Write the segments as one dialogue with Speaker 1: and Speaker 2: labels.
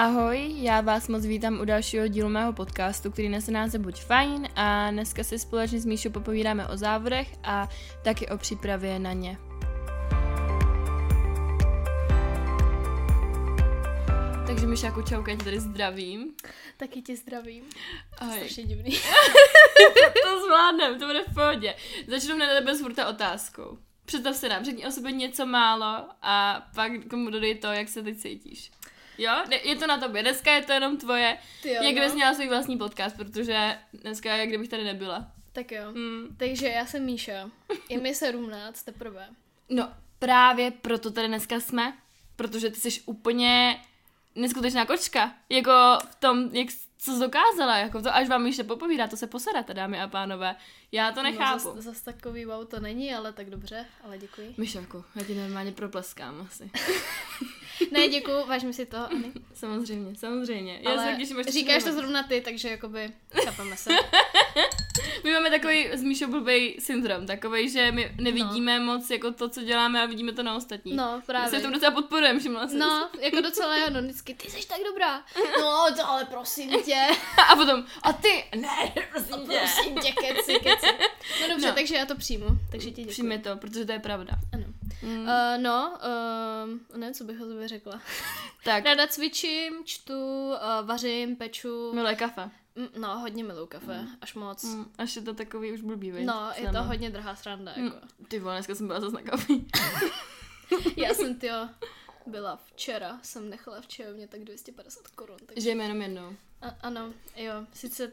Speaker 1: Ahoj, já vás moc vítám u dalšího dílu mého podcastu, který nese název Buď fajn a dneska si společně s Míšou popovídáme o závodech a taky o přípravě na ně. Takže čauka, tě tady zdravím.
Speaker 2: Taky tě zdravím.
Speaker 1: Ahoj.
Speaker 2: Strašně divný.
Speaker 1: to zvládnem, to bude v pohodě. Začnu hned na tebe s furta otázkou. Představ se nám, řekni o sobě něco málo a pak komu dodej to, jak se teď cítíš. Jo, Ne- je to na tobě. Dneska je to jenom tvoje.
Speaker 2: Ty jo,
Speaker 1: jak
Speaker 2: no.
Speaker 1: bys měla svůj vlastní podcast, protože dneska je, kdybych tady nebyla.
Speaker 2: Tak jo.
Speaker 1: Hmm.
Speaker 2: Takže já jsem Míša. Je mi 17 teprve.
Speaker 1: No, právě proto tady dneska jsme, protože ty jsi úplně neskutečná kočka. Jako v tom, jak co jsi dokázala, jako to až vám ještě popovídá, to se posedáte, dámy a pánové. Já to nechápu.
Speaker 2: No, zas, zas takový wow to není, ale tak dobře, ale děkuji.
Speaker 1: Myšelku, já ti normálně propleskám asi.
Speaker 2: Ne, děkuji, vážím si to, Ani.
Speaker 1: Samozřejmě, samozřejmě. Já
Speaker 2: ale
Speaker 1: se to
Speaker 2: říkáš to zrovna ty, takže jakoby chápeme se.
Speaker 1: My máme takový s Míšou blbej syndrom, takový, že my nevidíme no. moc jako to, co děláme a vidíme to na ostatní.
Speaker 2: No,
Speaker 1: My se
Speaker 2: právě.
Speaker 1: v tom docela podporujeme, všimla jsi.
Speaker 2: No, jako docela jo, no vždycky, ty jsi tak dobrá. No, to ale prosím tě.
Speaker 1: A potom, a ty, ne, prosím tě.
Speaker 2: Prosím tě, keci, keci. No dobře,
Speaker 1: No.
Speaker 2: takže já to přijmu, takže ti děkuji.
Speaker 1: Přijmi to, protože to je pravda.
Speaker 2: Ano.
Speaker 1: Mm.
Speaker 2: Uh, no, uh, nevím, co bych o sobě řekla.
Speaker 1: tak,
Speaker 2: Ráda cvičím, čtu, uh, vařím, peču.
Speaker 1: milé kafe.
Speaker 2: Mm, No, hodně miluju kafe, až moc.
Speaker 1: Mm, až je to takový už blbý, viď?
Speaker 2: No, je to
Speaker 1: Sama.
Speaker 2: hodně drahá sranda,
Speaker 1: Mm,
Speaker 2: jako.
Speaker 1: Ty vole, dneska jsem byla zase na kafe.
Speaker 2: Já jsem, tyjo, byla včera, jsem nechala v čajovně tak 250 korun. Tak...
Speaker 1: Žijeme jenom jednou.
Speaker 2: A, ano, jo, sice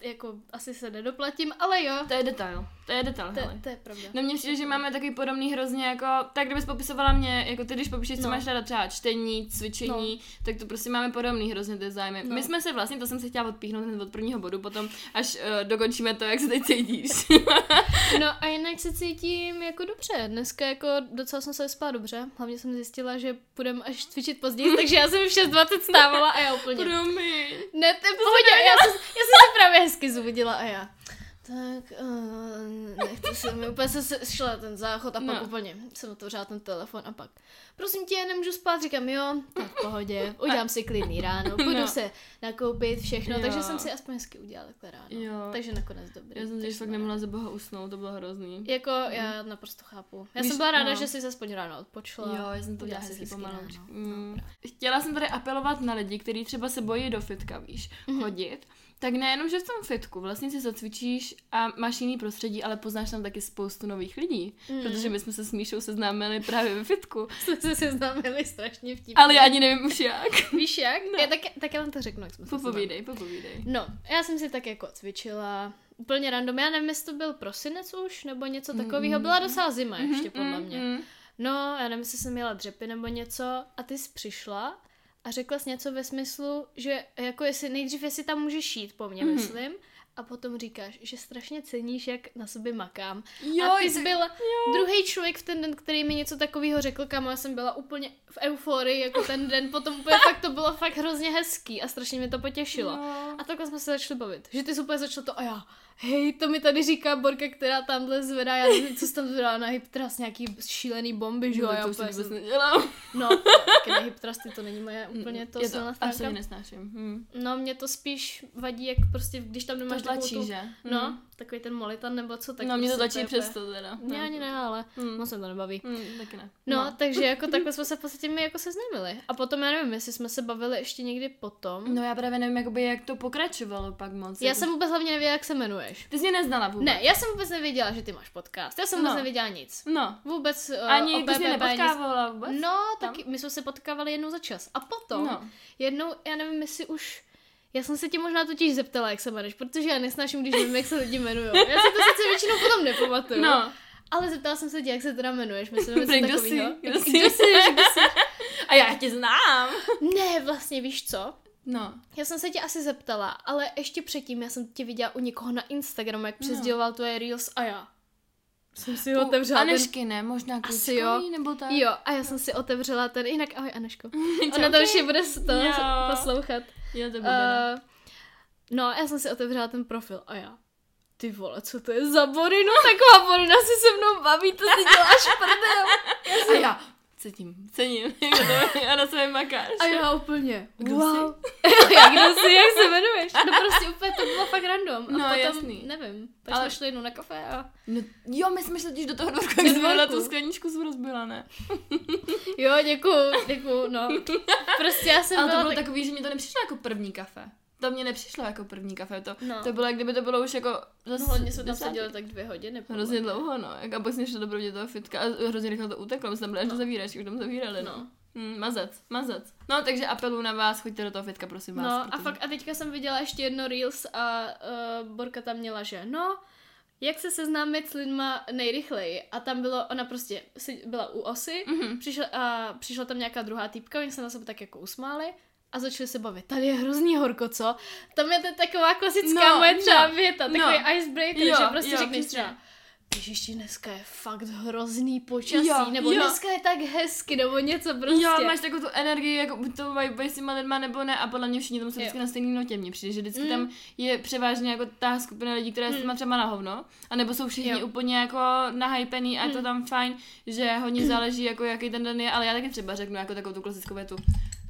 Speaker 2: jako asi se nedoplatím, ale jo,
Speaker 1: To je detail. To je detail,
Speaker 2: to,
Speaker 1: hele.
Speaker 2: to je pravda.
Speaker 1: No mně přijde, že máme takový podobný hrozně jako, tak kdybys popisovala mě, jako ty, když popíšeš, co
Speaker 2: No.
Speaker 1: máš ráda třeba čtení, cvičení, no. tak to prostě máme podobný hrozně ty zájmy. No. My jsme se vlastně, to jsem se chtěla odpíchnout hned od prvního bodu, potom až uh, dokončíme to, jak se teď cítíš.
Speaker 2: No a jinak se cítím jako dobře. Dneska jako docela jsem se vyspala dobře. Hlavně jsem zjistila, že půjdeme až cvičit později, takže já jsem v 6.20 stávala a já úplně...
Speaker 1: Promiň.
Speaker 2: Ne, to je pohodě, já jsem, já jsem se právě hezky zbudila a já. Tak, uh, nechci se mi, úplně se se- šla ten záchod a pak
Speaker 1: No.
Speaker 2: no. úplně jsem otevřela ten telefon a pak, prosím tě, nemůžu spát, říkám, jo, je v pohodě, udělám si klidný ráno, půjdu
Speaker 1: No.
Speaker 2: no. se nakoupit, všechno,
Speaker 1: Jo.
Speaker 2: takže jsem si aspoň hezky udělala takhle ráno,
Speaker 1: Jo.
Speaker 2: takže nakonec dobrý.
Speaker 1: Já jsem si fakt nemohla za boha usnout, to bylo hrozný.
Speaker 2: Jako, já naprosto chápu. Já
Speaker 1: Víš,
Speaker 2: jsem byla ráda,
Speaker 1: no.
Speaker 2: že jsi aspoň ráno odpočla.
Speaker 1: Jo, já jsem to
Speaker 2: udělala
Speaker 1: dělala
Speaker 2: si
Speaker 1: hezky
Speaker 2: ráno.
Speaker 1: Mm. Chtěla jsem tady apelovat na lidi, kteří třeba se bojí do fitka, víš,
Speaker 2: Mhm.
Speaker 1: chodit. Tak nejenom, že v tom fitku vlastně si zacvičíš a máš jiný prostředí, ale poznáš tam taky spoustu nových lidí.
Speaker 2: Mhm.
Speaker 1: Protože my jsme se s Míšou seznámili právě ve fitku.
Speaker 2: Jsme se seznámili strašně vtipně.
Speaker 1: Ale já ani nevím už jak.
Speaker 2: Víš jak?
Speaker 1: No.
Speaker 2: Já tak, tak já vám to řeknu, jak jsme se seznámili.
Speaker 1: Popovídej, popovídej.
Speaker 2: No, já jsem si tak jako cvičila, úplně random, já nevím, jestli to byl prosinec už, nebo něco takového, byla docela zima ještě podle mě.
Speaker 1: Mm,
Speaker 2: No, já nevím, jestli jsem měla dřepy nebo něco a ty jsi přišla a řekla jsi něco ve smyslu, že jako jestli nejdřív, jestli tam můžeš jít po mně,
Speaker 1: Mhm.
Speaker 2: myslím, a potom říkáš, že strašně ceníš, jak na sobě makám.
Speaker 1: Jo,
Speaker 2: a ty jsi byl druhý člověk v ten den, který mi něco takového řekl, kam já jsem byla úplně v euforii, jako ten den, potom úplně fakt to bylo fakt hrozně hezký a strašně mě to potěšilo.
Speaker 1: No.
Speaker 2: A takhle jsme se začali bavit. Že ty jsi úplně začal to a já, hej, to mi tady říká Borka, která tamhle zvedá, já nevím, co jsi tam zvedá na hip trust, nějaký šílený bomby, že jo,
Speaker 1: No,
Speaker 2: a já
Speaker 1: to už
Speaker 2: úplně
Speaker 1: vůbec nedělám.
Speaker 2: no, taky ne hip trusty, to není moje úplně to
Speaker 1: Je
Speaker 2: silná
Speaker 1: Asi
Speaker 2: stránka.
Speaker 1: nesnáším. Hm.
Speaker 2: No, mě to spíš vadí, jak prostě, když tam
Speaker 1: To
Speaker 2: nemáš takovou
Speaker 1: tlačí,
Speaker 2: tu,
Speaker 1: že?
Speaker 2: no,
Speaker 1: Hm.
Speaker 2: takový ten molitan nebo co, tak
Speaker 1: no, mě to
Speaker 2: prostě
Speaker 1: tlačí
Speaker 2: je
Speaker 1: přes
Speaker 2: úplně-
Speaker 1: to teda.
Speaker 2: Mě ani ne, ale
Speaker 1: Hm.
Speaker 2: moc se to nebaví.
Speaker 1: Hm, taky ne.
Speaker 2: No, no, takže jako takhle jsme se v podstatě my jako seznámili. A potom já nevím, jestli jsme se bavili ještě někdy potom.
Speaker 1: No já právě nevím, jakoby, jak to pokračovalo pak moc.
Speaker 2: Já
Speaker 1: jako-
Speaker 2: jsem vůbec hlavně nevěděla, jak se jmenuješ.
Speaker 1: Ty jsi mě neznala vůbec.
Speaker 2: Ne, já jsem vůbec nevěděla, že ty máš podcast. Já jsem vůbec
Speaker 1: No.
Speaker 2: nevěděla nic.
Speaker 1: No.
Speaker 2: Vůbec uh,
Speaker 1: Ani
Speaker 2: o
Speaker 1: ty jsi mě nepotkávala vůbec?
Speaker 2: No,
Speaker 1: tam?
Speaker 2: taky, my jsme se potkávali jednou za čas. A potom,
Speaker 1: No.
Speaker 2: jednou, já nevím, jestli už... Já jsem se tě možná totiž zeptala, jak se jmenuješ, protože já nesnáším, když nevím, jak se lidi jmenují. Já si to sice většinou potom nepamatuju.
Speaker 1: No.
Speaker 2: Ale zeptala jsem se tě, jak se teda jmenuješ. Myslím,
Speaker 1: kdo jsi?
Speaker 2: takovýho.
Speaker 1: Kdo jsi?
Speaker 2: Kdo jsi? Kdo jsi?
Speaker 1: A já tě znám.
Speaker 2: Ne, vlastně víš co?
Speaker 1: No.
Speaker 2: Já jsem se tě asi zeptala, ale ještě předtím já jsem tě viděla u někoho na Instagramu, jak přesděloval tvoje Reels a já. Jsem si ho otevřela ten...
Speaker 1: Anešky, ne? Možná
Speaker 2: Asi jo.
Speaker 1: nebo tak?
Speaker 2: Jo, a já jsem si otevřela ten, jinak ahoj Aneško. Ona to ještě bude to
Speaker 1: Jo.
Speaker 2: poslouchat.
Speaker 1: Jo, to bude.
Speaker 2: Uh, no, já jsem si otevřela ten profil a já. Ty vole, co to je za Borinu? Taková Borina si se mnou baví, to si děláš prdel.
Speaker 1: A já, cítím, cením, jako to, a na sebe makáš.
Speaker 2: A já úplně,
Speaker 1: Kdo
Speaker 2: wow. jak kdo jsi, jak se jmenuješ? No prostě úplně to bylo fakt random. A
Speaker 1: No,
Speaker 2: potom,
Speaker 1: jasný.
Speaker 2: nevím, pak
Speaker 1: Ale-
Speaker 2: jsme šli jednou na kafe a
Speaker 1: No, jo, my jsme šli totiž do toho dvorku, jak jsme tu skleničku jsem rozbila, ne?
Speaker 2: jo, děkuju, děkuju, no. Prostě já jsem
Speaker 1: Ale to bylo
Speaker 2: tak...
Speaker 1: takový, že mi to nepřišlo jako první kafe. To mě nepřišlo jako první kafe, to,
Speaker 2: No.
Speaker 1: to bylo, jak kdyby to bylo už jako zase
Speaker 2: No, hlavně jsme tam seděli tak dvě hodiny. podle
Speaker 1: Hrozně dlouho, no. Jak, a pak jsme šli do toho fitka a hrozně rychle to uteklo. My jsme tam byli až do zavíračky, už tam zavírali, no.
Speaker 2: No.
Speaker 1: Hmm, mazec, mazec. No, takže apeluju na vás, choďte do toho fitka, prosím vás.
Speaker 2: No a
Speaker 1: protože-
Speaker 2: fakt a teďka jsem viděla ještě jedno Reels a uh, Borka tam měla, že no, jak se seznámit s lidma nejrychleji. A tam bylo, ona prostě byla u osy,
Speaker 1: Mhm.
Speaker 2: přišla, a přišla tam nějaká druhá týpka, oni se na sebe tak jako usmáli a začali se bavit. Tady je hrozný horko, co? Tam je to taková klasická
Speaker 1: No,
Speaker 2: moje třeba
Speaker 1: no,
Speaker 2: věta,
Speaker 1: no.
Speaker 2: takový icebreaker,
Speaker 1: Jo,
Speaker 2: že prostě
Speaker 1: jo,
Speaker 2: řekneš třeba Ježiši, dneska je fakt hrozný počasí,
Speaker 1: Jo,
Speaker 2: nebo
Speaker 1: jo.
Speaker 2: dneska je tak hezky, nebo něco prostě.
Speaker 1: Jo, máš takovou tu energii, jako buď to vibe s těma lidma nebo ne, a podle mě všichni tam jsou vždycky na stejný notě. Mně přijde, že vždycky
Speaker 2: Mm.
Speaker 1: tam je převážně jako ta skupina lidí, která je s
Speaker 2: Mm.
Speaker 1: těma třeba na hovno, a nebo jsou všichni
Speaker 2: Jo.
Speaker 1: úplně jako nahypený a je to
Speaker 2: Mm.
Speaker 1: tam fajn, že hodně záleží, jako jaký ten den je, ale já taky třeba řeknu jako takovou tu klasickou větu.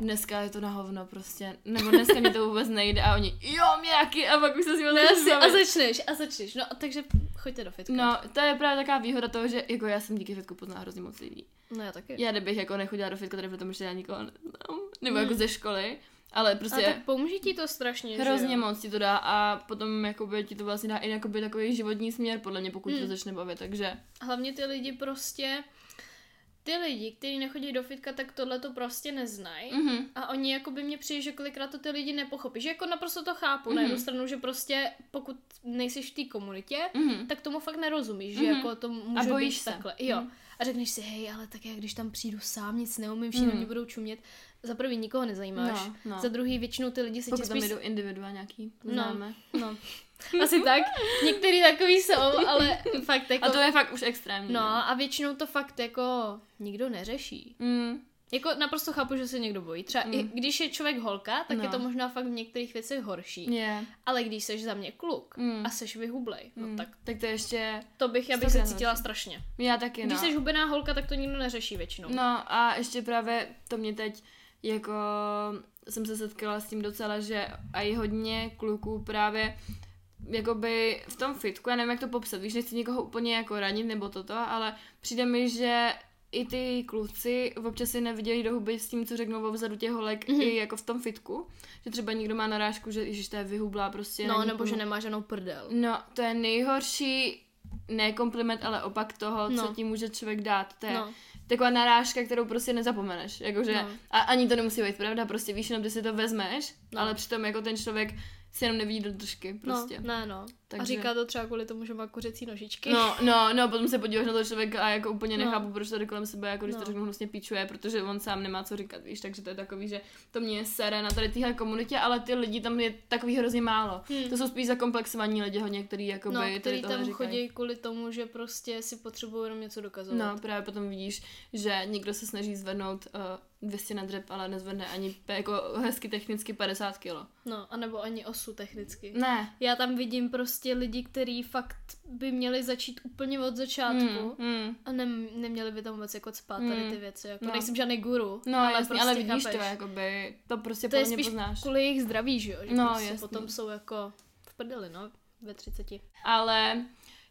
Speaker 1: Dneska je to na hovno prostě, nebo dneska mi to vůbec nejde a oni, jo, mě taky, a pak už se s
Speaker 2: jasně, a začneš, a začneš. No, takže choďte do fitka.
Speaker 1: No, to je právě taková výhoda toho, že jako já jsem díky fitku poznala hrozně moc lidí.
Speaker 2: no já taky.
Speaker 1: Já kdybych jako nechodila do fitka, tady protože já nikoho neznám. Nebo
Speaker 2: Hmm.
Speaker 1: jako ze školy. Ale prostě
Speaker 2: a tak pomůže ti to strašně, že
Speaker 1: hrozně
Speaker 2: jo?
Speaker 1: moc ti to dá a potom jakoby ti to vlastně dá i jakoby takový životní směr, podle mě, pokud
Speaker 2: Hmm.
Speaker 1: to začne bavit, takže
Speaker 2: Hlavně ty lidi prostě, ty lidi, kteří nechodí do fitka, tak tohle to prostě neznají.
Speaker 1: mhm.
Speaker 2: A oni jako by mě přijde, že kolikrát to ty lidi nepochopí. Že jako naprosto to chápu.
Speaker 1: Mhm.
Speaker 2: Na jednu stranu, že prostě pokud nejsiš v té komunitě,
Speaker 1: Mhm.
Speaker 2: tak tomu fakt nerozumíš, že
Speaker 1: Mhm.
Speaker 2: jako to může
Speaker 1: bojíš
Speaker 2: být
Speaker 1: se.
Speaker 2: takhle. Jo.
Speaker 1: Mhm.
Speaker 2: A řekneš si, hej, ale tak já když tam přijdu sám, nic neumím, všichni
Speaker 1: Mhm.
Speaker 2: mě budou čumět. Za prvý nikoho nezajímáš.
Speaker 1: No, no.
Speaker 2: Za druhý většinou ty lidi se
Speaker 1: Pokud tam
Speaker 2: spíš...
Speaker 1: jdou individua nějaký,
Speaker 2: No.
Speaker 1: známe.
Speaker 2: No. Asi tak. Některý takový jsou, ale fakt jako...
Speaker 1: A to je fakt už extrémní.
Speaker 2: No a většinou to fakt jako nikdo neřeší.
Speaker 1: Mm.
Speaker 2: Jako naprosto chápu, že se někdo bojí. Třeba
Speaker 1: Mm.
Speaker 2: i když je člověk holka, tak
Speaker 1: No.
Speaker 2: je to možná fakt v některých věcech horší.
Speaker 1: Je.
Speaker 2: Ale když seš za mě kluk
Speaker 1: Mm.
Speaker 2: a seš vyhublej, no
Speaker 1: Mm.
Speaker 2: tak
Speaker 1: tak to je ještě,
Speaker 2: to bych, já bych se cítila strašně.
Speaker 1: já taky
Speaker 2: Když
Speaker 1: no.
Speaker 2: jsi hubená holka, tak to nikdo neřeší většinou.
Speaker 1: No a ještě právě to mě teď jako jsem se setkala s tím docela, že i hodně kluků právě jakoby v tom fitku, já nevím, jak to popsat, víš, nechci někoho úplně jako ranit nebo toto, ale přijde mi, že i ty kluci občas si neviděli do huby s tím, co řeknou vzadu těch holek,
Speaker 2: Mhm.
Speaker 1: mm-hmm. i jako v tom fitku, že třeba někdo má narážku, že ježiš, to je vyhublá prostě.
Speaker 2: no nebo že nemá žádnou prdel.
Speaker 1: No, to je nejhorší, ne kompliment, ale opak toho,
Speaker 2: No.
Speaker 1: co ti může člověk dát. To je
Speaker 2: No.
Speaker 1: Taková narážka, kterou prostě nezapomeneš. Jakože,
Speaker 2: No.
Speaker 1: a ani to nemusí být pravda, prostě víš, jenom ty si to vezmeš,
Speaker 2: No.
Speaker 1: ale přitom jako ten člověk si jenom nevidí do držky, prostě.
Speaker 2: No, ne, no.
Speaker 1: Takže-
Speaker 2: A říká to třeba kvůli tomu, že má kuřecí nožičky.
Speaker 1: No, no, no, potom se podíváš na toho člověka a jako úplně
Speaker 2: No.
Speaker 1: nechápu, proč to jde kolem sebe, jako když
Speaker 2: No.
Speaker 1: to řeknu hnusně píčuje, protože on sám nemá co říkat, víš, takže to je takový, že to mě sere na tady téhle komunitě, ale ty lidi tam je takový hrozně málo.
Speaker 2: Hmm.
Speaker 1: To jsou spíš zakomplexovaní lidi hodně, který jakoby
Speaker 2: no,
Speaker 1: tady
Speaker 2: který tam
Speaker 1: říkají.
Speaker 2: chodí kvůli tomu, že prostě si potřebují jenom něco dokazovat.
Speaker 1: No, právě potom vidíš, že někdo se snaží zvednout uh, 200 na dřep, ale nezvedne ani jako hezky technicky 50 kilo.
Speaker 2: no, anebo ani osu technicky.
Speaker 1: Ne.
Speaker 2: Já tam vidím prostě lidi, kteří fakt by měli začít úplně od začátku
Speaker 1: Mm, mm.
Speaker 2: a ne, neměli by tam vůbec jako spát tady ty věci. Jako
Speaker 1: No.
Speaker 2: nejsem žádný guru,
Speaker 1: No,
Speaker 2: ale
Speaker 1: jasný,
Speaker 2: prostě
Speaker 1: ale vidíš
Speaker 2: chápeš.
Speaker 1: to, jakoby, to prostě
Speaker 2: To je spíš
Speaker 1: poznáš.
Speaker 2: kvůli jejich zdraví, že jo? Že
Speaker 1: No,
Speaker 2: prostě
Speaker 1: jasný.
Speaker 2: potom jsou jako v prdeli, no, ve 30.
Speaker 1: Ale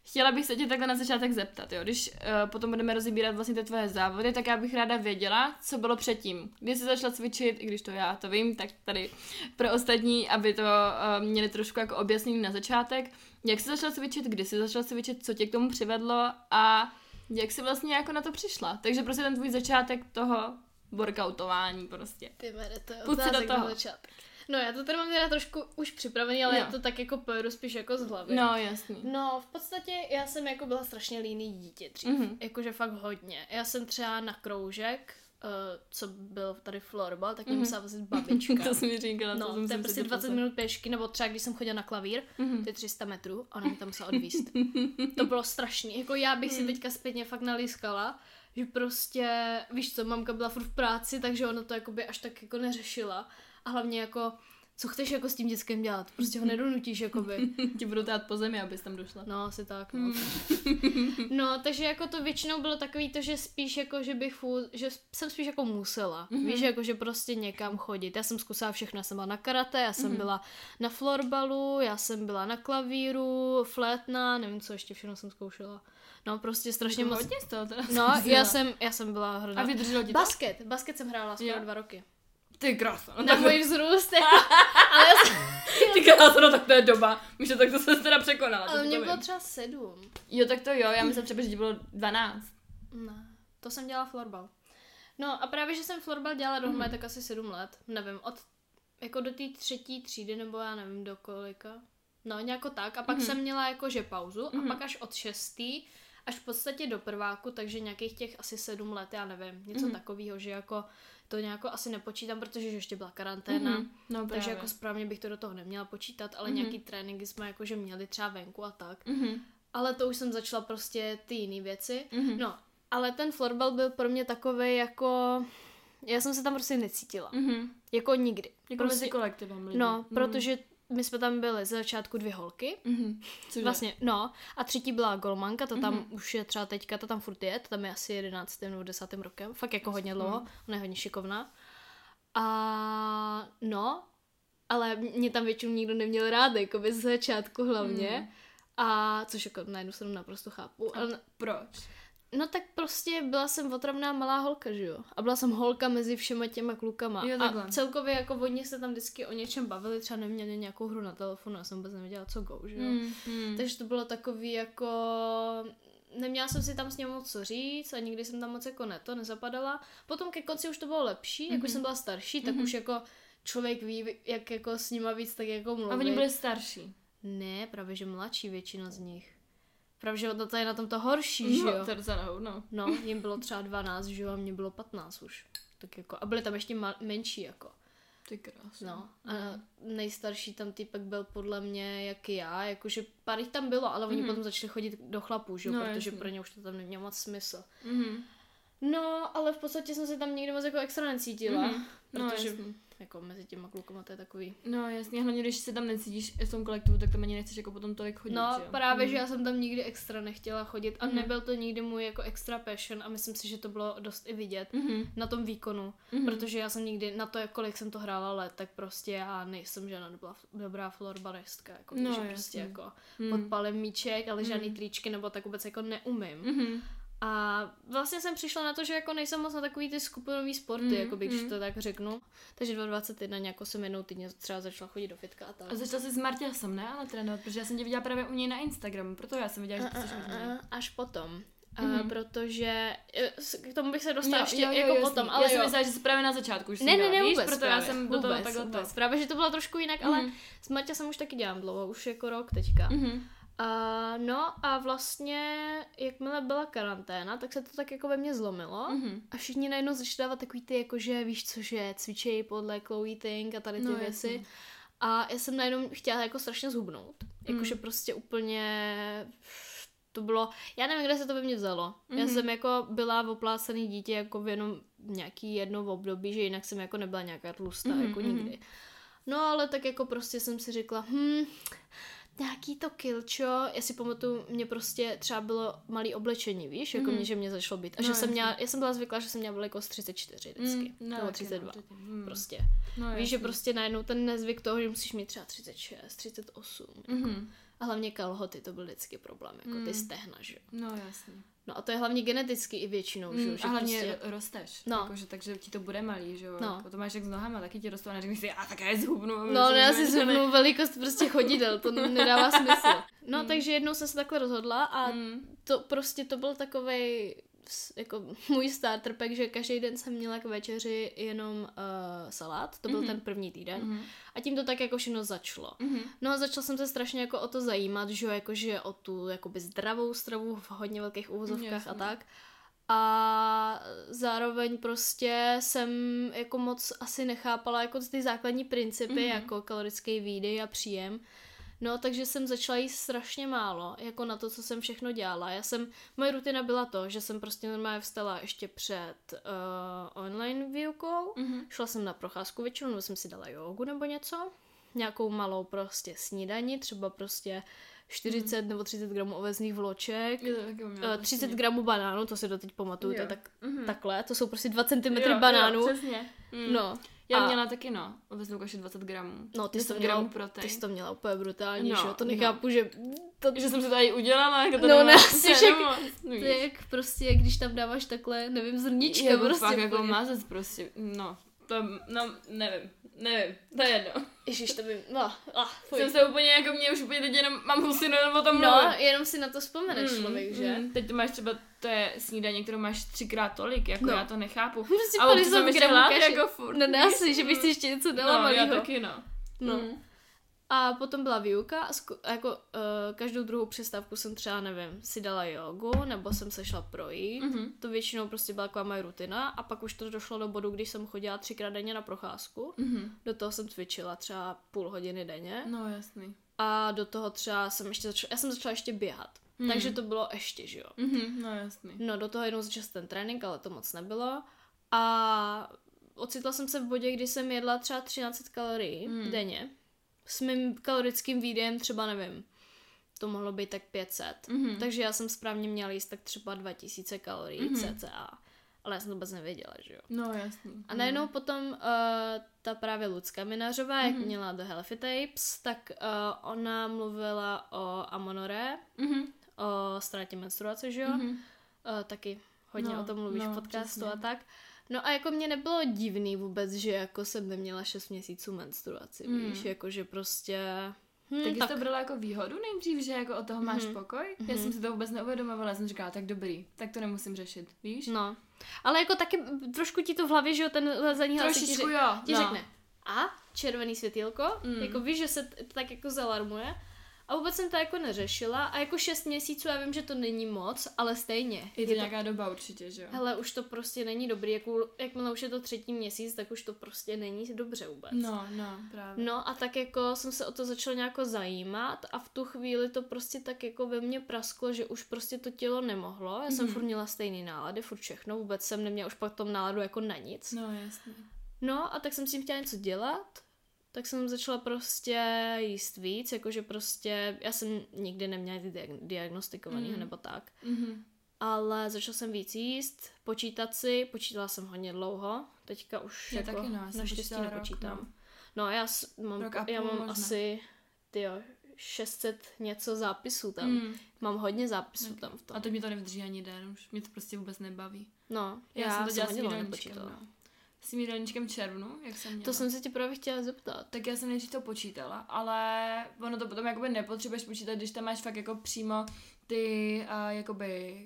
Speaker 1: chtěla bych se tě takhle na začátek zeptat, jo. Když uh, potom budeme rozebírat vlastně ty tvoje závody, tak já bych ráda věděla, co bylo předtím. Kdy jsi začala cvičit, i když to já to vím, tak tady pro ostatní, aby to uh, měli trošku jako objasnění na začátek. Jak jsi začala cvičit, kdy jsi začala cvičit, co tě k tomu přivedlo a jak jsi vlastně jako na to přišla. Takže prostě ten tvůj začátek toho workoutování prostě.
Speaker 2: Ty mene, to je
Speaker 1: do toho.
Speaker 2: začátek. No já to tady mám teda trošku už připravený, ale
Speaker 1: Jo.
Speaker 2: já to tak jako pojedu spíš jako z hlavy.
Speaker 1: No, jasný.
Speaker 2: No, v podstatě já jsem jako byla strašně líný dítě dřív.
Speaker 1: Mhm.
Speaker 2: Mm-hmm. Jakože fakt hodně. Já jsem třeba na kroužek, uh, co byl tady florbal, tak mě
Speaker 1: Mhm.
Speaker 2: musela vozit babička.
Speaker 1: to jsi mi říkala,
Speaker 2: No,
Speaker 1: to
Speaker 2: to
Speaker 1: jsem
Speaker 2: je prostě
Speaker 1: četla
Speaker 2: 20
Speaker 1: se.
Speaker 2: minut pěšky, nebo třeba když jsem chodila na klavír,
Speaker 1: Mhm.
Speaker 2: to je 300 metrů, a ona mě tam musela odvíst. to bylo strašný. Jako já bych si
Speaker 1: Mhm.
Speaker 2: teďka zpětně fakt nalískala, že prostě, víš co, mamka byla furt v práci, takže ona to jakoby až tak jako neřešila. A hlavně jako co chceš jako s tím dětskem dělat? Prostě ho nedonutíš, jakoby.
Speaker 1: Ti budou tát po zemi, abys tam došla.
Speaker 2: No, asi tak, no. no, takže jako to většinou bylo takový to, že spíš jako, že bych fů, že jsem spíš jako musela. Mm-hmm. Víš, jako, že prostě někam chodit. Já jsem zkusila všechno, já jsem byla na karate, já jsem mm-hmm. byla na florbalu, já jsem byla na klavíru, flétna, nevím, co ještě všechno jsem zkoušela. No, prostě strašně
Speaker 1: Jako
Speaker 2: moc.
Speaker 1: Hodně z toho teda
Speaker 2: No, já jsem, já jsem byla hrdá.
Speaker 1: A vydrželo ti to?
Speaker 2: Basket, basket jsem hrála skoro dva roky.
Speaker 1: Ty krása. No,
Speaker 2: Na
Speaker 1: tak,
Speaker 2: můj vzrůst, jako, ale já jsem,
Speaker 1: ty krása, no tak to je doba. Míš tak to se teda překonala.
Speaker 2: ale
Speaker 1: to
Speaker 2: mě bylo třeba sedm.
Speaker 1: Jo, tak to jo, já myslím třeba, že ti bylo 12.
Speaker 2: Ne, to jsem dělala florbal. No a právě, že jsem florbal dělala dohromady tak asi sedm let. Nevím, od jako do té třetí třídy, nebo já nevím do kolika. No, nějako tak. A pak jsem měla jakože pauzu a pak až od šestý, až v podstatě do prváku, takže nějakých těch asi sedm let, já nevím, něco takového, že jako to nějako asi nepočítám, protože že ještě byla karanténa.
Speaker 1: Mhm. No,
Speaker 2: Takže
Speaker 1: právě.
Speaker 2: jako správně bych to do toho neměla počítat, ale nějaký tréninky jsme jakože měli třeba venku a tak.
Speaker 1: Mhm.
Speaker 2: Ale to už jsem začala prostě ty jiné věci.
Speaker 1: Mhm.
Speaker 2: No, ale ten florbal byl pro mě takový jako... Já jsem se tam prostě necítila.
Speaker 1: Mhm.
Speaker 2: Jako nikdy.
Speaker 1: Jako
Speaker 2: prostě,
Speaker 1: mezi kolektivem lidí.
Speaker 2: no, protože my jsme tam byli ze začátku dvě holky.
Speaker 1: Mhm. Cože?
Speaker 2: Vlastně, no. A třetí byla golmanka, to tam už je třeba teďka, to tam furt je, to tam je asi 11. nebo 10. rokem. Fakt jako hodně dlouho, ona je hodně šikovná. A no, ale mě tam většinou nikdo neměl rád, jako ze začátku hlavně. A což jako na jednu stranu naprosto chápu. Ale,
Speaker 1: Proč?
Speaker 2: No tak prostě byla jsem otravná malá holka, že jo? A byla jsem holka mezi všema těma klukama.
Speaker 1: Jo,
Speaker 2: a celkově jako oni se tam vždycky o něčem bavili, třeba neměli nějakou hru na telefonu, já jsem vůbec nevěděla, co go, že jo?
Speaker 1: Mm, mm.
Speaker 2: Takže to bylo takový jako... Neměla jsem si tam s ním moc co říct a nikdy jsem tam moc jako ne to nezapadala. Potom ke konci už to bylo lepší, mm-hmm. jak už jsem byla starší, tak mm-hmm. už jako člověk ví, jak jako s nima víc tak jako mluvit.
Speaker 1: A oni byli starší.
Speaker 2: Ne, právě že mladší většina z nich. Právě, že to je na tom to horší, že
Speaker 1: No,
Speaker 2: jo?
Speaker 1: to je docela na hovno.
Speaker 2: No, jim bylo třeba 12, že jo, a mně bylo 15 už. Tak jako, a byly tam ještě ma- menší, jako.
Speaker 1: Ty krásný.
Speaker 2: No, a nejstarší tam typek byl podle mě jak já, jakože pár jich tam bylo, ale oni potom začali chodit do chlapů, že jo,
Speaker 1: No,
Speaker 2: protože
Speaker 1: jasně.
Speaker 2: pro ně už to tam nemělo moc smysl.
Speaker 1: Mhm.
Speaker 2: No, ale v podstatě jsem se tam nikdy moc jako extra necítila,
Speaker 1: Mhm. No,
Speaker 2: protože
Speaker 1: jasný.
Speaker 2: Jako mezi těma klukama to je takový.
Speaker 1: No jasně, hlavně když se tam necítíš v tom kolektivu, tak tam ani nechceš jako potom tolik chodit,
Speaker 2: No,
Speaker 1: že jo?
Speaker 2: právě,
Speaker 1: Mhm.
Speaker 2: že já jsem tam nikdy extra nechtěla chodit a nebyl to nikdy můj jako extra passion a myslím si, že to bylo dost i vidět
Speaker 1: Mhm.
Speaker 2: na tom výkonu, protože já jsem nikdy na to, kolik jsem to hrála let, tak prostě já nejsem žádná dobrá, dobrá florbalistka, jako
Speaker 1: No,
Speaker 2: že
Speaker 1: jasně.
Speaker 2: prostě jako podpalím míček, ale žádný tričky nebo tak vůbec jako neumím.
Speaker 1: Mhm.
Speaker 2: A vlastně jsem přišla na to, že jako nejsem moc na takový ty skupinový sporty,
Speaker 1: Mm,
Speaker 2: jako bych
Speaker 1: mm.
Speaker 2: to tak řeknu. Takže 2021 nějak jsem jednou týdně třeba začala chodit do fitka a tak.
Speaker 1: A začala jsi s Martěsem, ne? Ale trénovat, protože já jsem tě viděla právě u něj na Instagramu, proto já jsem viděla, že ty jsi
Speaker 2: Až potom.
Speaker 1: Mhm.
Speaker 2: A protože eh, k tomu bych se dostala
Speaker 1: Jo,
Speaker 2: ještě
Speaker 1: jo, jo,
Speaker 2: jako
Speaker 1: jasný.
Speaker 2: potom, ale
Speaker 1: já jsem
Speaker 2: jo.
Speaker 1: myslela, že jsi právě na začátku už
Speaker 2: Ne, ne, ne,
Speaker 1: víš,
Speaker 2: vůbec
Speaker 1: proto
Speaker 2: právě,
Speaker 1: já jsem do toho
Speaker 2: vůbec,
Speaker 1: takhle
Speaker 2: vůbec.
Speaker 1: to.
Speaker 2: Právě, že to bylo trošku jinak, ale
Speaker 1: Mhm.
Speaker 2: s Maťa jsem už taky dělám dlouho, už jako rok teďka.
Speaker 1: Mhm.
Speaker 2: A, no a vlastně, jakmile byla karanténa, tak se to tak jako ve mně zlomilo.
Speaker 1: Mhm.
Speaker 2: A všichni najednou začali dávat takový ty, jakože víš co, že cvičejí podle Chloe Ting a tady ty
Speaker 1: No,
Speaker 2: věci.
Speaker 1: jasně.
Speaker 2: A já jsem najednou chtěla jako strašně zhubnout. Jakože
Speaker 1: Mm.
Speaker 2: prostě úplně to bylo, já nevím, kde se to ve mně vzalo. Já
Speaker 1: Mhm.
Speaker 2: jsem jako byla oplácený dítě jako v jenom nějaký jedno období, že jinak jsem jako nebyla nějaká tlustá,
Speaker 1: Mhm,
Speaker 2: jako
Speaker 1: mhm.
Speaker 2: nikdy. No ale tak jako prostě jsem si řekla, hm, nějaký to kilčo, já si pamatuju, mě prostě třeba bylo malý oblečení, víš, jako
Speaker 1: Mhm.
Speaker 2: mě, že mě začalo být. A
Speaker 1: No,
Speaker 2: že jsem měla, já jsem byla zvyklá, že jsem měla velikost 34 vždycky,
Speaker 1: Mm,
Speaker 2: nebo
Speaker 1: taky,
Speaker 2: 32,
Speaker 1: no. Mm.
Speaker 2: prostě.
Speaker 1: No,
Speaker 2: Víš, že
Speaker 1: jasný.
Speaker 2: prostě najednou ten nezvyk toho, že musíš mít třeba 36, 38.
Speaker 1: Mhm.
Speaker 2: A hlavně kalhoty, to byl vždycky problém, jako ty
Speaker 1: Mm.
Speaker 2: stehna, že jo.
Speaker 1: No jasně.
Speaker 2: No a to je hlavně geneticky i většinou, že jo.
Speaker 1: Mm,
Speaker 2: že
Speaker 1: a hlavně
Speaker 2: prostě...
Speaker 1: rosteš.
Speaker 2: No.
Speaker 1: Jakože, takže ti to bude malý, že jo.
Speaker 2: No.
Speaker 1: Jako to máš jak s nohama, taky ti rostou a neřekneš si, a tak já je zhubnu.
Speaker 2: No, ne, já si
Speaker 1: že
Speaker 2: zhubnu velikost prostě chodidel, to nedává smysl. No, takže jednou jsem se takhle rozhodla a
Speaker 1: Mm.
Speaker 2: to prostě to byl takovej jako můj starter pack, že každý den jsem měla k večeři jenom uh, salát, to byl
Speaker 1: Mhm.
Speaker 2: ten první týden.
Speaker 1: Mhm.
Speaker 2: A tím to tak jako všechno začalo.
Speaker 1: Mhm.
Speaker 2: No a začala jsem se strašně jako o to zajímat, že jakože o tu jakoby zdravou stravu v hodně velkých úvozovkách
Speaker 1: Jasně.
Speaker 2: a tak. A zároveň prostě jsem jako moc asi nechápala jako ty základní principy,
Speaker 1: Mhm.
Speaker 2: mm-hmm. jako kalorický výdej a příjem. No, takže jsem začala jíst strašně málo, jako na to, co jsem všechno dělala. Já jsem, moje rutina byla to, že jsem prostě normálně vstala ještě před uh, online výukou,
Speaker 1: Mhm.
Speaker 2: šla jsem na procházku většinou, nebo jsem si dala jogu nebo něco. nějakou malou prostě snídani, třeba prostě 40 nebo 30 gramů ovesných vloček,
Speaker 1: u mě
Speaker 2: eh, 30
Speaker 1: vlastně.
Speaker 2: gramů banánů, to si doteď pamatuju, to je
Speaker 1: Jo.
Speaker 2: tak,
Speaker 1: Mhm.
Speaker 2: takhle, to jsou prostě 2 cm
Speaker 1: Jo,
Speaker 2: banánů.
Speaker 1: Jo, přesně. Mm.
Speaker 2: No,
Speaker 1: Já
Speaker 2: a-
Speaker 1: měla taky, no, ovesnou kaši 20 gramů.
Speaker 2: no ty jsi to
Speaker 1: 10
Speaker 2: měla,
Speaker 1: gramů protein.
Speaker 2: ty jsi to měla úplně brutální,
Speaker 1: No,
Speaker 2: že jo, to
Speaker 1: no.
Speaker 2: nechápu, že to,
Speaker 1: Že jsem se tady udělala, jako to
Speaker 2: No, ne,
Speaker 1: prostě
Speaker 2: však-
Speaker 1: nemoc,
Speaker 2: to je jak prostě, když tam dáváš takhle, nevím, zrnička
Speaker 1: jako
Speaker 2: prostě.
Speaker 1: fakt jako mazec prostě, no, to, no, nevím, nevím, to je jedno.
Speaker 2: Ježiš, to by, no, ah, fuj.
Speaker 1: Jsem se úplně, jako mě už úplně teď jenom mám husinu o tom
Speaker 2: No,
Speaker 1: mluvit.
Speaker 2: jenom si na to vzpomene
Speaker 1: Mm,
Speaker 2: člověk, že?
Speaker 1: mm. Teď to máš třeba, to je snídaně, kterou máš třikrát tolik, jako
Speaker 2: No.
Speaker 1: já to nechápu.
Speaker 2: Prostě
Speaker 1: A občas
Speaker 2: 50
Speaker 1: jsem ještě
Speaker 2: gramů
Speaker 1: jako furt.
Speaker 2: No ne si, že bych si ještě něco dala
Speaker 1: No, já taky, no.
Speaker 2: No.
Speaker 1: Mm.
Speaker 2: A potom byla výuka a zku- a jako uh, každou druhou přestávku jsem třeba, nevím, si dala jogu, nebo jsem se šla projít.
Speaker 1: Mhm.
Speaker 2: To většinou prostě byla taková moje rutina a pak už to došlo do bodu, když jsem chodila třikrát denně na procházku.
Speaker 1: Mhm.
Speaker 2: Do toho jsem cvičila třeba půl hodiny denně
Speaker 1: No, jasný.
Speaker 2: a do toho třeba jsem ještě začala, já jsem začala ještě běhat.
Speaker 1: Mhm.
Speaker 2: Takže to bylo ještě, že jo.
Speaker 1: Mhm, no, jasný.
Speaker 2: No do toho jednou začal ten trénink, ale to moc nebylo. A ocitla jsem se v bodě, kdy jsem jedla třeba 13 kalorií
Speaker 1: Hmm.
Speaker 2: denně. S mým kalorickým výdejem třeba nevím, to mohlo být tak 500.
Speaker 1: Mhm.
Speaker 2: Takže já jsem správně měla jíst tak třeba 2000 kalorií
Speaker 1: Mhm.
Speaker 2: cca. Ale já jsem to vůbec nevěděla, že jo.
Speaker 1: No, jasný.
Speaker 2: A najednou potom uh, ta právě Lucka Minařová, jak
Speaker 1: Mhm.
Speaker 2: měla do Healthy Tapes, tak uh, ona mluvila o amonoré,
Speaker 1: Mhm.
Speaker 2: O ztrátě menstruace, že jo.
Speaker 1: Mhm.
Speaker 2: Uh, taky hodně
Speaker 1: No,
Speaker 2: o tom mluvíš
Speaker 1: no,
Speaker 2: v podcastu
Speaker 1: přesně.
Speaker 2: a tak. No a jako mě nebylo divný vůbec, že jako jsem neměla 6 měsíců menstruaci,
Speaker 1: Mm.
Speaker 2: víš, jako že prostě... Hm,
Speaker 1: Tak jsi to brala jako výhodu nejdřív, že jako od toho máš
Speaker 2: Mhm.
Speaker 1: pokoj? Já
Speaker 2: Mhm.
Speaker 1: jsem si to vůbec neuvědomovala, jsem říkala, tak dobrý, tak to nemusím řešit, víš?
Speaker 2: No. Ale jako taky trošku ti to v hlavě, že jo, ten lezení hlas ti, řek-
Speaker 1: jo,
Speaker 2: ti
Speaker 1: no.
Speaker 2: řekne. A červený světýlko,
Speaker 1: Mm.
Speaker 2: jako víš, že se t- tak jako zalarmuje. A vůbec jsem to jako neřešila a jako 6 měsíců, já vím, že to není moc, ale stejně.
Speaker 1: Je to nějaká doba určitě, že jo?
Speaker 2: Hele, už to prostě není dobrý, jako, jakmile už je to třetí měsíc, tak už to prostě není dobře vůbec.
Speaker 1: No, no, právě.
Speaker 2: No a tak jako jsem se o to začala nějak zajímat a v tu chvíli to prostě tak jako ve mně prasklo, že už prostě to tělo nemohlo. Já jsem
Speaker 1: Mhm.
Speaker 2: furt měla stejný nálady, furt všechno, vůbec jsem neměla už pak tom náladu jako na nic.
Speaker 1: No, jasně.
Speaker 2: No a tak jsem s tím chtěla něco dělat, tak jsem začala prostě jíst víc, jakože prostě, já jsem nikdy neměla ty diag- diagnostikovaný
Speaker 1: Mhm.
Speaker 2: nebo tak.
Speaker 1: Mhm.
Speaker 2: Ale začala jsem víc jíst, počítat si, počítala jsem hodně dlouho, teďka už
Speaker 1: Já
Speaker 2: jako
Speaker 1: taky no,
Speaker 2: naštěstí
Speaker 1: počítala rok,
Speaker 2: nepočítám.
Speaker 1: no.
Speaker 2: No já mám,
Speaker 1: Rok a
Speaker 2: já mám
Speaker 1: možná.
Speaker 2: asi, tyjo, 600 něco zápisů tam.
Speaker 1: Mm.
Speaker 2: Mám hodně zápisů
Speaker 1: Ok.
Speaker 2: tam v tom.
Speaker 1: A to mě to nevydrží ani den, už mě to prostě vůbec nebaví.
Speaker 2: No,
Speaker 1: Já,
Speaker 2: já,
Speaker 1: jsem to dělala s
Speaker 2: nepočítala.
Speaker 1: no. S tím jídelníčkem červnu, jak jsem měla.
Speaker 2: To jsem se ti právě chtěla zeptat.
Speaker 1: Tak já jsem nejdřív to počítala, ale ono to potom jakoby nepotřebuješ počítat, když tam máš fakt jako přímo ty, uh, jakoby,